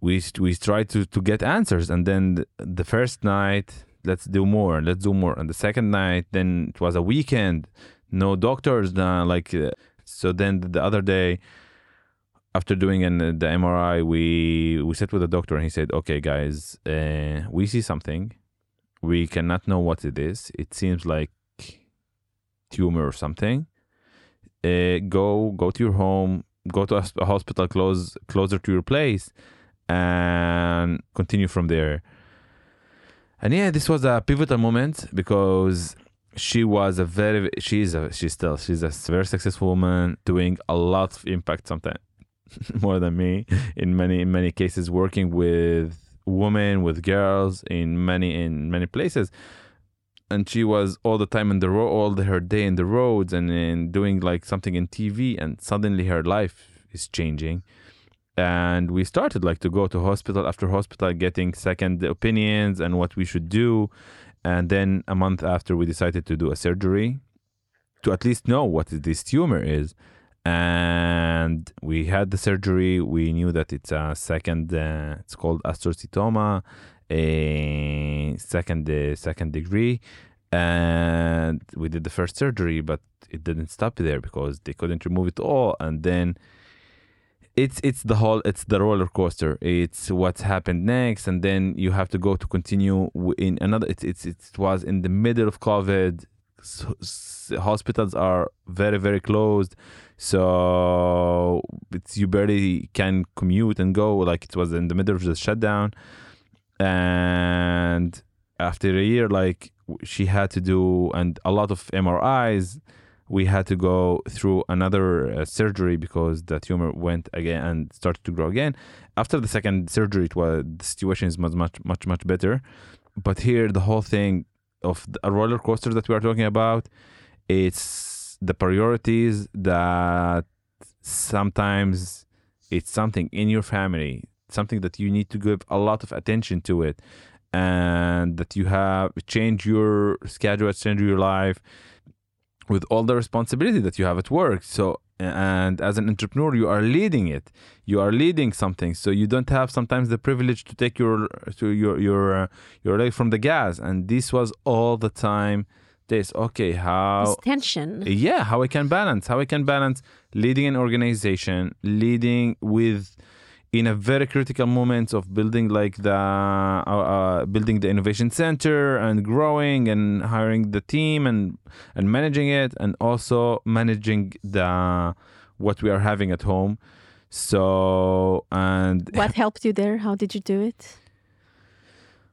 we we tried to to get answers. And then th- the first night, let's do more, let's do more. And the second night, then it was a weekend, no doctors, uh, like uh, so. Then the other day, after doing an, the MRI, we we sat with the doctor, and he said, "Okay, guys, uh, we see something. We cannot know what it is. It seems like." tumor or something uh, go go to your home go to a hospital close closer to your place and continue from there and yeah this was a pivotal moment because she was a very she's a she's still she's a very successful woman doing a lot of impact sometimes [laughs] more than me in many in many cases working with women with girls in many in many places and she was all the time in the road, all the, her day in the roads and, and doing like something in TV, and suddenly her life is changing. And we started like to go to hospital after hospital, getting second opinions and what we should do. And then a month after, we decided to do a surgery to at least know what this tumor is. And we had the surgery. We knew that it's a second. Uh, it's called astrocytoma a second uh, second degree and we did the first surgery but it didn't stop there because they couldn't remove it all and then it's it's the whole it's the roller coaster. It's what's happened next and then you have to go to continue in another it's it's it was in the middle of covid. S- s- hospitals are very very closed. So it's you barely can commute and go. Like it was in the middle of the shutdown. And after a year like she had to do and a lot of mris we had to go through another uh, surgery because the tumor went again and started to grow again. After the second surgery it was the situation is much much much much better. But here the whole thing of the, a roller coaster that we are talking about it's the priorities that sometimes it's something in your family something that you need to give a lot of attention to it and that you have change your schedule change your life with all the responsibility that you have at work. So and as an entrepreneur you are leading it you are leading something so you don't have sometimes the privilege to take your to your your uh, your leg from the gas and this was all the time this okay how This tension. yeah how i can balance how i can balance leading an organization leading with in a very critical moment of building like the uh, uh, building the innovation center and growing and hiring the team and and managing it and also managing the what we are having at home so and What helped you there? How did you do it?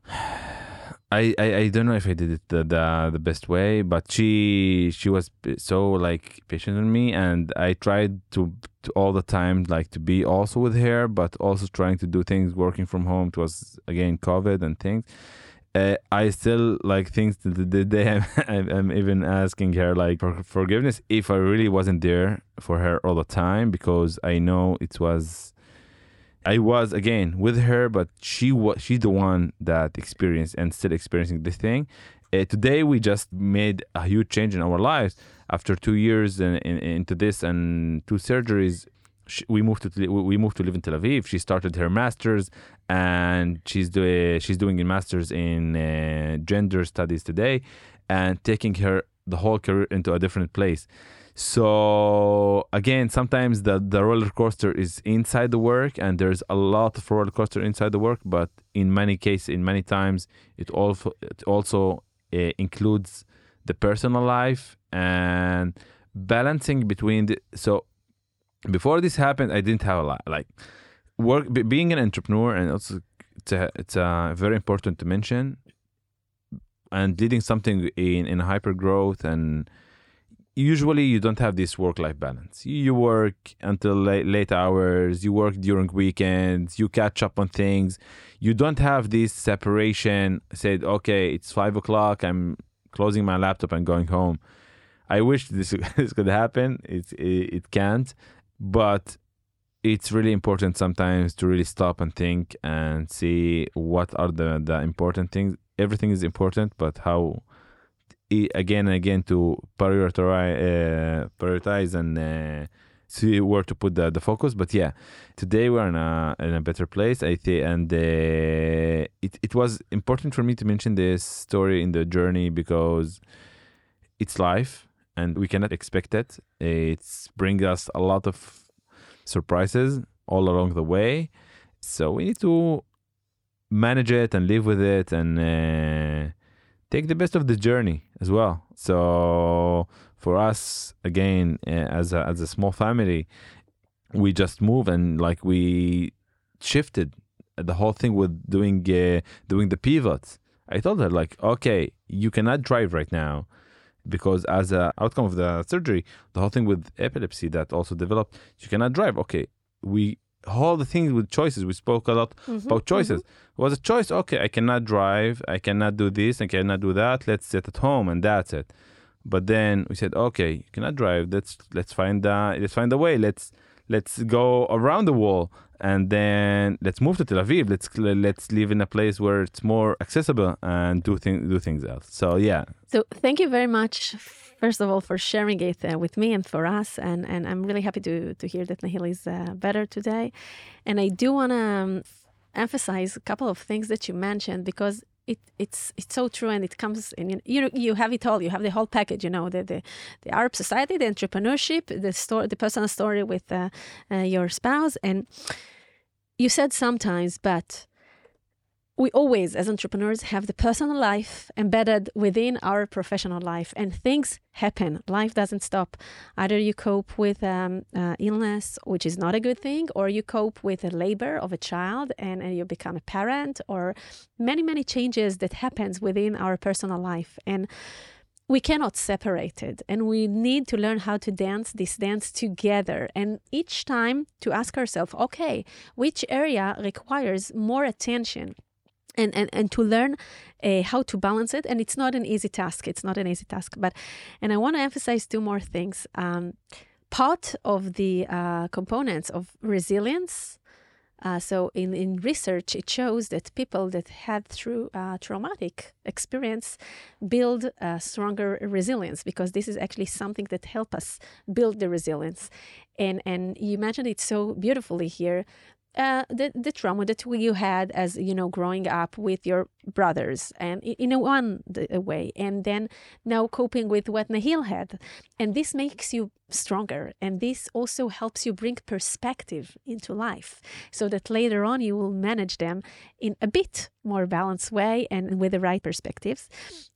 [sighs] [sighs] I, I, I don't know if I did it the, the the best way, but she she was so like patient on me, and I tried to, to all the time like to be also with her, but also trying to do things working from home. It was again COVID and things. Uh, I still like things to the, day I'm, I'm even asking her like for forgiveness if I really wasn't there for her all the time because I know it was I was again with her, but she was she's the one that experienced and still experiencing this thing. Uh, today we just made a huge change in our lives after two years in, in, into this and two surgeries. She, we moved to we moved to live in Tel Aviv. She started her masters and she's doing she's doing a masters in uh, gender studies today, and taking her the whole career into a different place. So again, sometimes the, the roller coaster is inside the work, and there's a lot of roller coaster inside the work. But in many cases, in many times, it also it also uh, includes the personal life and balancing between the. So before this happened, I didn't have a lot like work. be- Being an entrepreneur, and also it's a, it's uh, very important to mention, and leading something in in hyper growth and usually you don't have this work life balance. You work until late, late hours you work during weekends you catch up on things. You don't have this separation said okay it's five o'clock i'm closing my laptop and going home. I wish this, [laughs] this could happen. It, it can't but it's really important sometimes to really stop and think and see what are the, the important things. Everything is important but how again and again to prioritize, uh, prioritize and uh, see where to put the, the focus. But yeah, today we're in a in a better place. I think, and uh, it it was important for me to mention this story in the journey because it's life, and we cannot expect it. It's bring us a lot of surprises all along the way. So we need to manage it and live with it and. Take the best of the journey as well. So for us, again, uh, as a, as a small family, we just move and like we shifted the whole thing with doing uh, doing the pivots. I told her like, okay, you cannot drive right now because as a outcome of the surgery, the whole thing with epilepsy that also developed, you cannot drive. Okay, we all the things with choices. We spoke a lot about choices. It was a choice. Okay, I cannot drive. I cannot do this. I cannot do that. Let's sit at home and that's it. But then we said, okay, you cannot drive. Let's let's find uh, let's find a way. Let's let's go around the wall and then let's move to Tel Aviv. Let's let's live in a place where it's more accessible and do things do things else. So yeah, So thank you very much, first of all, for sharing it uh, with me and for us. And, and I'm really happy to, to hear that Nahil is uh, better today. And I do want to um, emphasize a couple of things that you mentioned because it, it's it's so true and it comes in you you have it all you have the whole package you know the the, the Arab society the entrepreneurship the story the personal story with uh, uh, your spouse and you said sometimes but we always, as entrepreneurs, have the personal life embedded within our professional life, and things happen. Life doesn't stop. Either you cope with um, uh, illness, which is not a good thing, or you cope with the labor of a child and, and you become a parent, or many, many changes that happens within our personal life. And we cannot separate it and we need to learn how to dance this dance together and each time to ask ourselves okay which area requires more attention and, and, and to learn uh, how to balance it. And it's not an easy task. It's not an easy task. But, and I want to emphasize two more things. Um, part of the uh, components of resilience Uh, so in, in research, it shows that people that had through uh, traumatic experience build a stronger resilience because this is actually something that help us build the resilience. And, and you mentioned it so beautifully here uh, the the trauma that you had as you know growing up with your brothers and in a one way and then now coping with what Nahil had. And this makes you stronger and this also helps you bring perspective into life so that later on you will manage them in a bit more balanced way and with the right perspectives.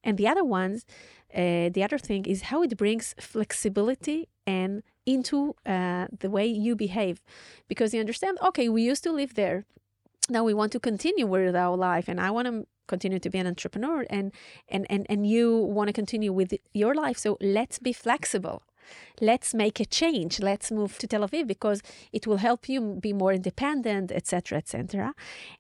And the other ones uh, the other thing is how it brings flexibility and into uh, the way you behave. Because you understand okay we used to live there. Now we want to continue with our life and i want to continue to be an entrepreneur and and and, and you want to continue with your life. So let's be flexible. Let's make a change. Let's move to tel aviv because it will help you be more independent etc etc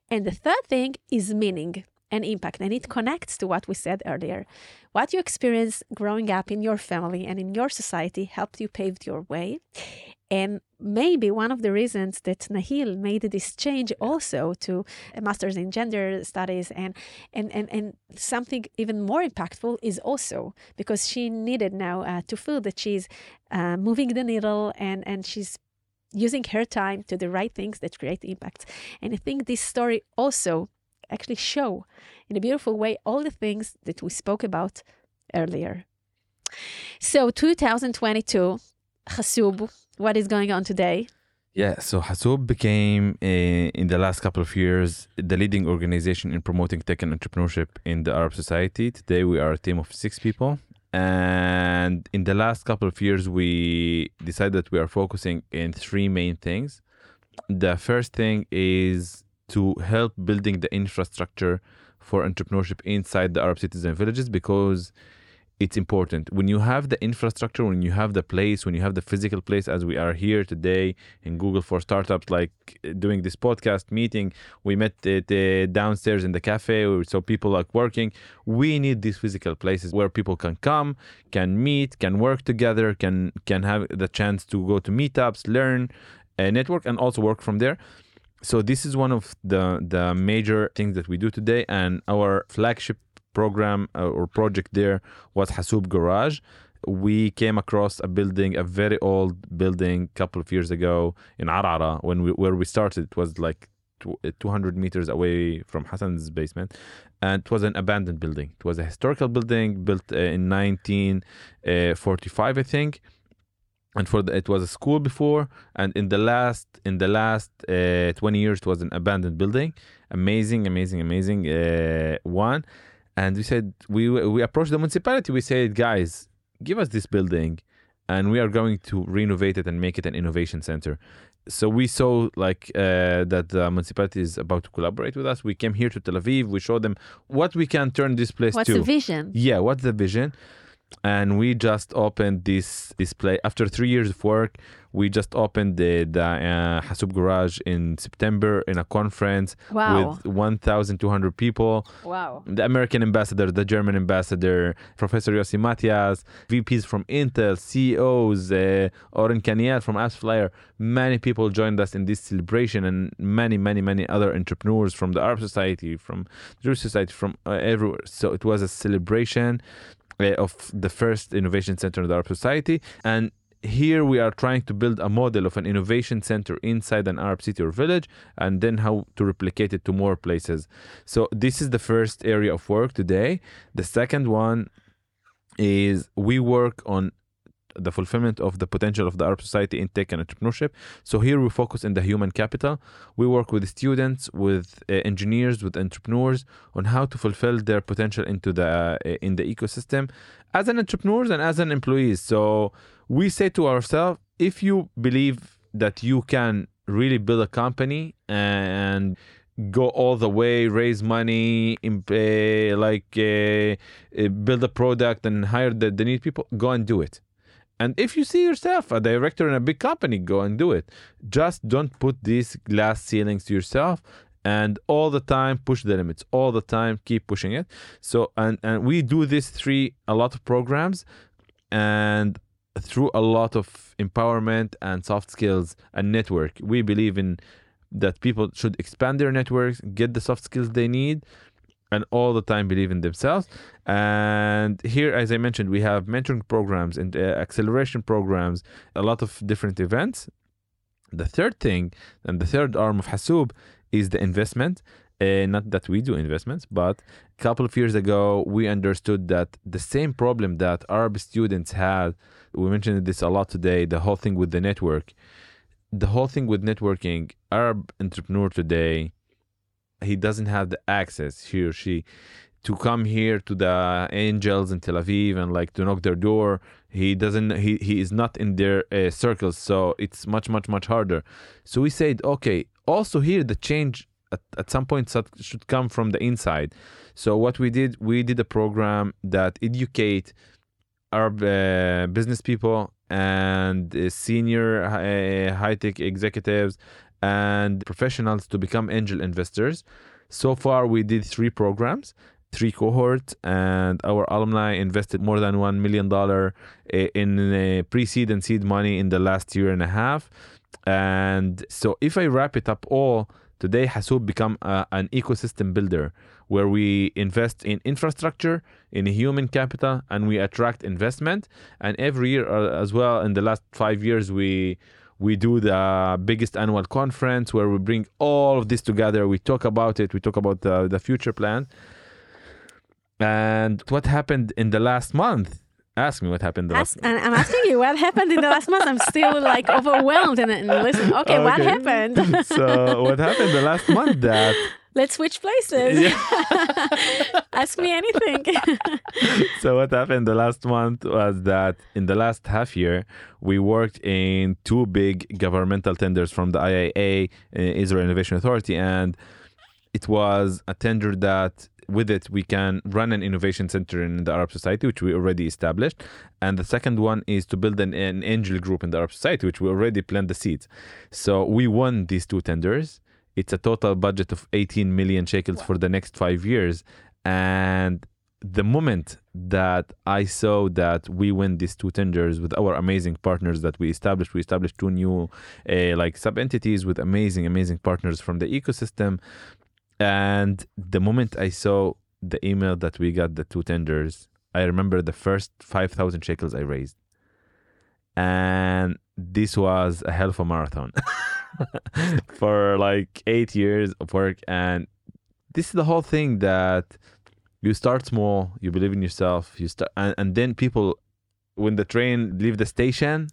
and the third thing is meaning and impact. And it connects to what we said earlier. What you experienced growing up in your family and in your society helped you pave your way. And maybe one of the reasons that Nahil made this change also to a master's in gender studies and, and, and, and something even more impactful is also because she needed now uh, to feel that she's uh, moving the needle and, and she's using her time to the right things that create impact. And I think this story also actually show in a beautiful way all the things that we spoke about earlier. So 2022, Hasoub, what is going on today? Yeah, so Hasoub became uh, in the last couple of years the leading organization in promoting tech and entrepreneurship in the Arab society. Today we are a team of six people. And in the last couple of years, we decided that we are focusing in three main things. The first thing is to help building the infrastructure for entrepreneurship inside the Arab cities and villages because it's important. When you have the infrastructure, when you have the place, when you have the physical place, as we are here today in Google for Startups, like doing this podcast meeting, we met the downstairs in the cafe, so people like working. We need these physical places where people can come, can meet, can work together, can can have the chance to go to meetups, learn, uh, network, and also work from there so this is one of the the major things that we do today and our flagship program uh, or project there was Hasoub Garage. We came across a building a very old building a couple of years ago in Arara. When we where we started it was like 200 meters away from Hassan's basement and it was an abandoned building. It was a historical building built uh, in 1945 uh, I think and for the, it was a school before and in the last in the last uh, 20 years it was an abandoned building. Amazing amazing amazing uh, one. And we said we we approached the municipality. We said guys give us this building and we are going to renovate it and make it an innovation center. So we saw like uh, that the municipality is about to collaborate with us. We came here to tel aviv. We showed them what we can turn this place what's to. what's the vision? Yeah what's the vision and we just opened this display after three years of work we just opened the, the uh, Hasoub Garage in September in a conference wow. with 1,200 people. Wow. The American ambassador, the German ambassador, Professor Yossi Matias, VPs from Intel, CEOs, uh, Oren Kaniel from AppsFlyer. Many people joined us in this celebration and many, many, many other entrepreneurs from the Arab Society, from the Jewish Society, from uh, everywhere. So it was a celebration Eh, of the first innovation center in the Arab society. And here we are trying to build a model of an innovation center inside an Arab city or village, and then how to replicate it to more places. So this is the first area of work today. The second one is we work on the fulfillment of the potential of the Arab society in tech and entrepreneurship. So here we focus in the human capital. We work with students, with uh, engineers, with entrepreneurs on how to fulfill their potential into the uh, in the ecosystem as an entrepreneurs and as an employees. So we say to ourselves, if you believe that you can really build a company and go all the way, raise money, uh, like uh, uh, build a product and hire the, the need people, go and do it. And if you see yourself a director in a big company, go and do it. Just don't put these glass ceilings to yourself and all the time push the limits. All the time keep pushing it. So and and we do this three a lot of programs and through a lot of empowerment and soft skills and network. We believe in that people should expand their networks, get the soft skills they need, and all the time believe in themselves. And here, as I mentioned, we have mentoring programs and uh, acceleration programs, a lot of different events. The third thing and the third arm of Hasoub is the investment. Uh, not that we do investments, but a couple of years ago, we understood that the same problem that Arab students had, we mentioned this a lot today, the whole thing with the network. The whole thing with networking, Arab entrepreneur today, he doesn't have the access, he or she, to come here to the angels in Tel Aviv and like to knock their door. He doesn't, he, he is not in their uh, circles, so it's much, much, much harder. So we said, okay, also here, the change at, at some point should come from the inside. So what we did, we did a program that educate our uh, business people and uh, senior uh, high tech executives and professionals to become angel investors. So far, we did three programs, three cohorts, and our alumni invested more than $1 million uh, in uh, pre seed and seed money in the last year and a half. And so, if I wrap it up all, Today, Hasoub become uh, an ecosystem builder where we invest in infrastructure, in human capital, and we attract investment. And every year, uh, as well, in the last five years, we we do the biggest annual conference where we bring all of this together. We talk about it. We talk about the, the future plan. And what happened in the last month Ask me what happened. Ask, and I'm asking you what happened in the last month. I'm still like overwhelmed and, and listen. Okay, okay, what happened? [laughs] so what happened the last month that let's switch places. Yeah. [laughs] Ask me anything. [laughs] so what happened the last month was that in the last half year we worked in two big governmental tenders from the IIA, uh, Israel Innovation Authority, and it was a tender that with it, we can run an innovation center in the Arab Society, which we already established. And the second one is to build an, an angel group in the Arab Society, which we already planted the seeds. So we won these two tenders. It's a total budget of 18 million shekels wow. for the next five years. And the moment that I saw that we win these two tenders with our amazing partners that we established, we established two new uh, like sub entities with amazing, amazing partners from the ecosystem. And the moment I saw the email that we got the two tenders, I remember the first 5,000 shekels I raised. And this was a hell of a marathon [laughs] [laughs] for like eight years of work. And this is the whole thing that you start small, you believe in yourself, you start, and, and then people, when the train leave the station,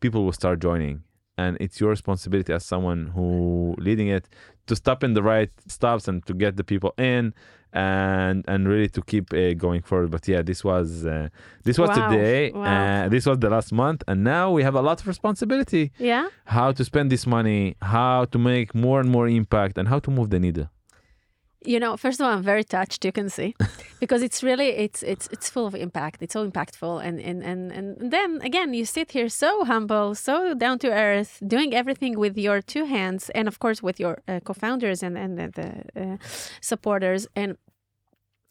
people will start joining and it's your responsibility as someone who leading it to stop in the right stops and to get the people in and and really to keep uh, going forward but yeah this was uh, this was wow. today wow. uh, this was the last month and now we have a lot of responsibility yeah how to spend this money how to make more and more impact and how to move the needle you know first of all i'm very touched you can see. [laughs] Because it's really it's it's it's full of impact. It's so impactful. And and and, and then again you sit here so humble so down to earth doing everything with your two hands and of course with your uh, co-founders and and the uh, supporters. And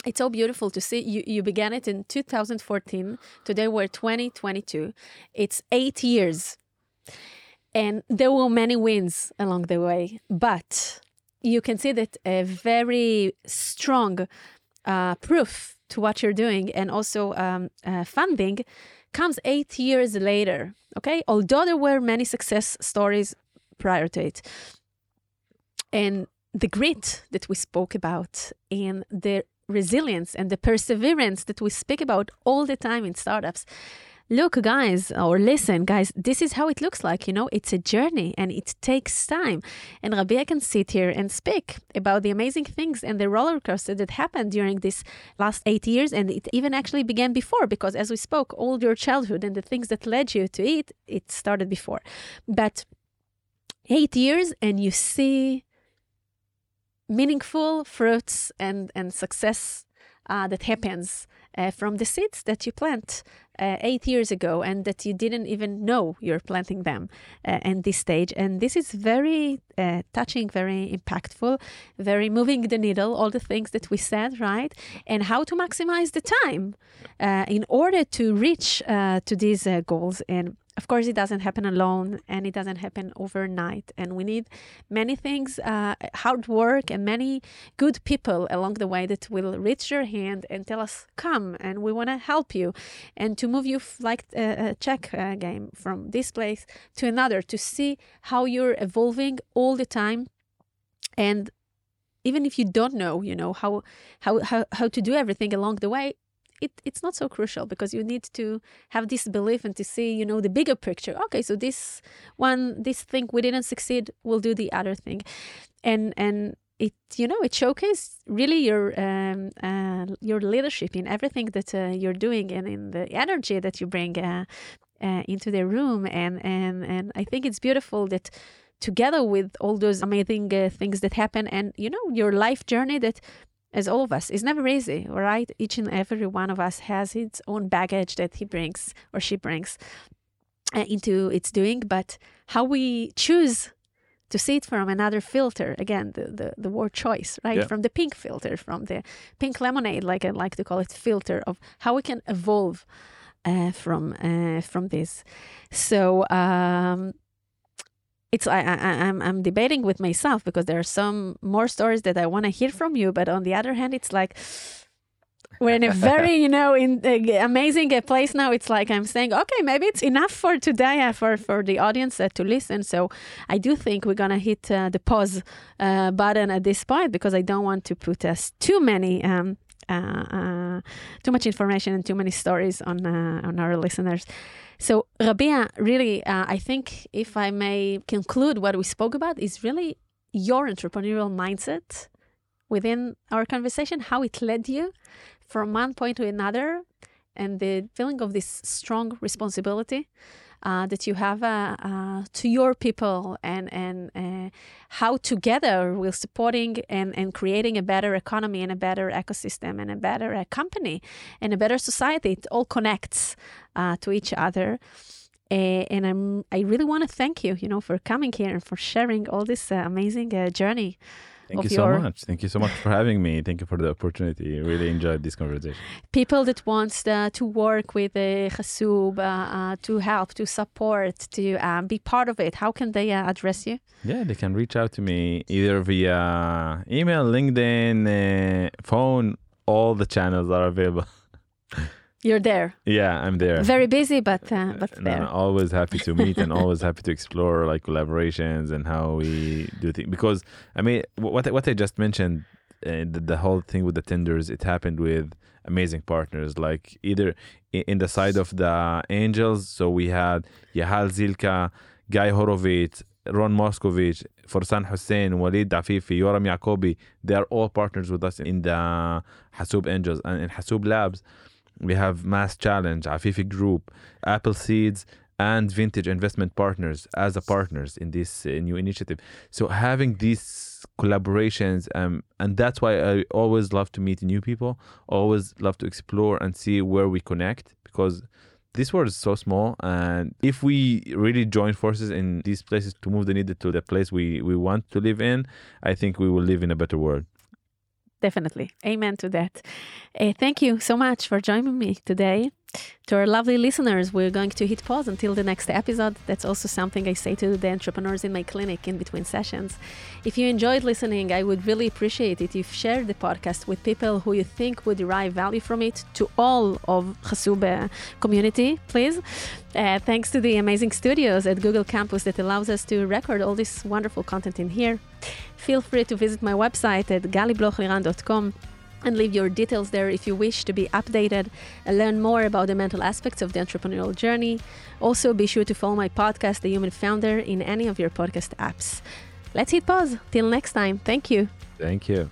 it's so beautiful to see. You you began it in 2014 today we're 2022 it's 8 years. And there were many wins along the way. But you can see that a very strong uh, proof to what you're doing and also um, uh, funding comes eight years later. Okay, although there were many success stories prior to it, and the grit that we spoke about and the resilience and the perseverance that we speak about all the time in startups look, guys, or listen, guys, this is how it looks like. You know, it's a journey and it takes time. And Rabea can sit here and speak about the amazing things and the roller coaster that happened during this last eight years. And it even actually began before, because as we spoke, all your childhood and the things that led you to it, it started before. But eight years, and you see meaningful fruits and, and success uh, that happens uh, from the seeds that you plant uh, eight years ago and that you didn't even know you're planting them uh, in this stage. And this is very uh, touching, very impactful, very moving the needle, all the things that we said, right? And how to maximize the time uh, in order to reach uh, to these goals. And of course, it doesn't happen alone and it doesn't happen overnight. And we need many things, uh, hard work, and many good people along the way that will reach your hand and tell us, come, and we want to help you. And to move you f- like a, a check uh, game from this place to another to see how you're evolving all the time. And even if you don't know, you know, how, how, how, how to do everything along the way, it, it's not so crucial because you need to have this belief and to see you know the bigger picture. Okay so this one this thing we didn't succeed we'll do the other thing. And and it you know it showcases really your um, uh, your leadership in everything that uh, you're doing and in the energy that you bring uh, uh into the room. And and and I think it's beautiful that together with all those amazing uh, things that happen and you know your life journey that as all of us, is never easy, right? Each and every one of us has its own baggage that he brings or she brings uh, into its doing, but how we choose to see it from another filter again the, the, the word choice right yeah. from the pink filter from the pink lemonade like i like to call it filter of how we can evolve uh, from uh, from this so um, it's I, I I'm I'm debating with myself because there are some more stories that I want to hear from you, but on the other hand, it's like we're in a very [laughs] you know in uh, amazing uh, place now. It's like I'm saying, okay, maybe it's enough for today uh, for for the audience uh, to listen. So I do think we're gonna hit uh, the pause uh, button at this point because I don't want to put us too many. Um, Uh, uh, too much information and too many stories on uh, on our listeners. So, Rabea, really, uh, I think if I may conclude what we spoke about is really your entrepreneurial mindset within our conversation, how it led you from one point to another, and the feeling of this strong responsibility uh, that you have uh, uh, to your people and and uh, how together we're supporting and, and creating a better economy and a better ecosystem and a better uh, company and a better society. It all connects uh, to each other. and I'm I really want to thank you, you know, for coming here and for sharing all this amazing journey Thank you your... so much. Thank you so much for having me. Thank you for the opportunity. Really enjoyed this conversation. People that wants uh, to work with uh, Hasoub, uh, uh, to help, to support, to uh, be part of it, how can they uh, address you? Yeah, they can reach out to me either via email, LinkedIn, phone. All the channels are available. [laughs] You're there. Yeah, I'm there. Very busy, but uh, but no, there. always happy to meet and always happy to explore like collaborations and how we do things. Because I mean, what what I just mentioned, uh, the, the whole thing with the tenders, it happened with amazing partners. Like either in the side of the angels, so we had Yahal Zilka, Guy Horovitz, Ron Moskovich, Forsan Hussein, Walid Afifi, Yoram Yaacovi. They are all partners with us in the Hasoub Angels and in Hasoub Labs we have MassChallenge, Afifi Group, Apple Seeds, and Vintage Investment Partners as a partners in this uh, new initiative. So having these collaborations, um, and that's why I always love to meet new people. Always love to explore and see where we connect because this world is so small and if we really join forces in these places to move the needle to the place we, we want to live in i think we will live in a better world definitely. Amen to that. Uh, thank you so much for joining me today. To our lovely listeners, we're going to hit pause until the next episode. That's also something I say to the entrepreneurs in my clinic in between sessions. If you enjoyed listening, I would really appreciate it if you share the podcast with people who you think would derive value from it to all of Hasoub community, please. Uh, thanks to the amazing studios at Google Campus that allows us to record all this wonderful content in here. Feel free to visit my website at galiblochliran.com and leave your details there if you wish to be updated and learn more about the mental aspects of the entrepreneurial journey. Also, be sure to follow my podcast, The Human Founder, in any of your podcast apps. Let's hit pause. Till next time. Thank you. Thank you.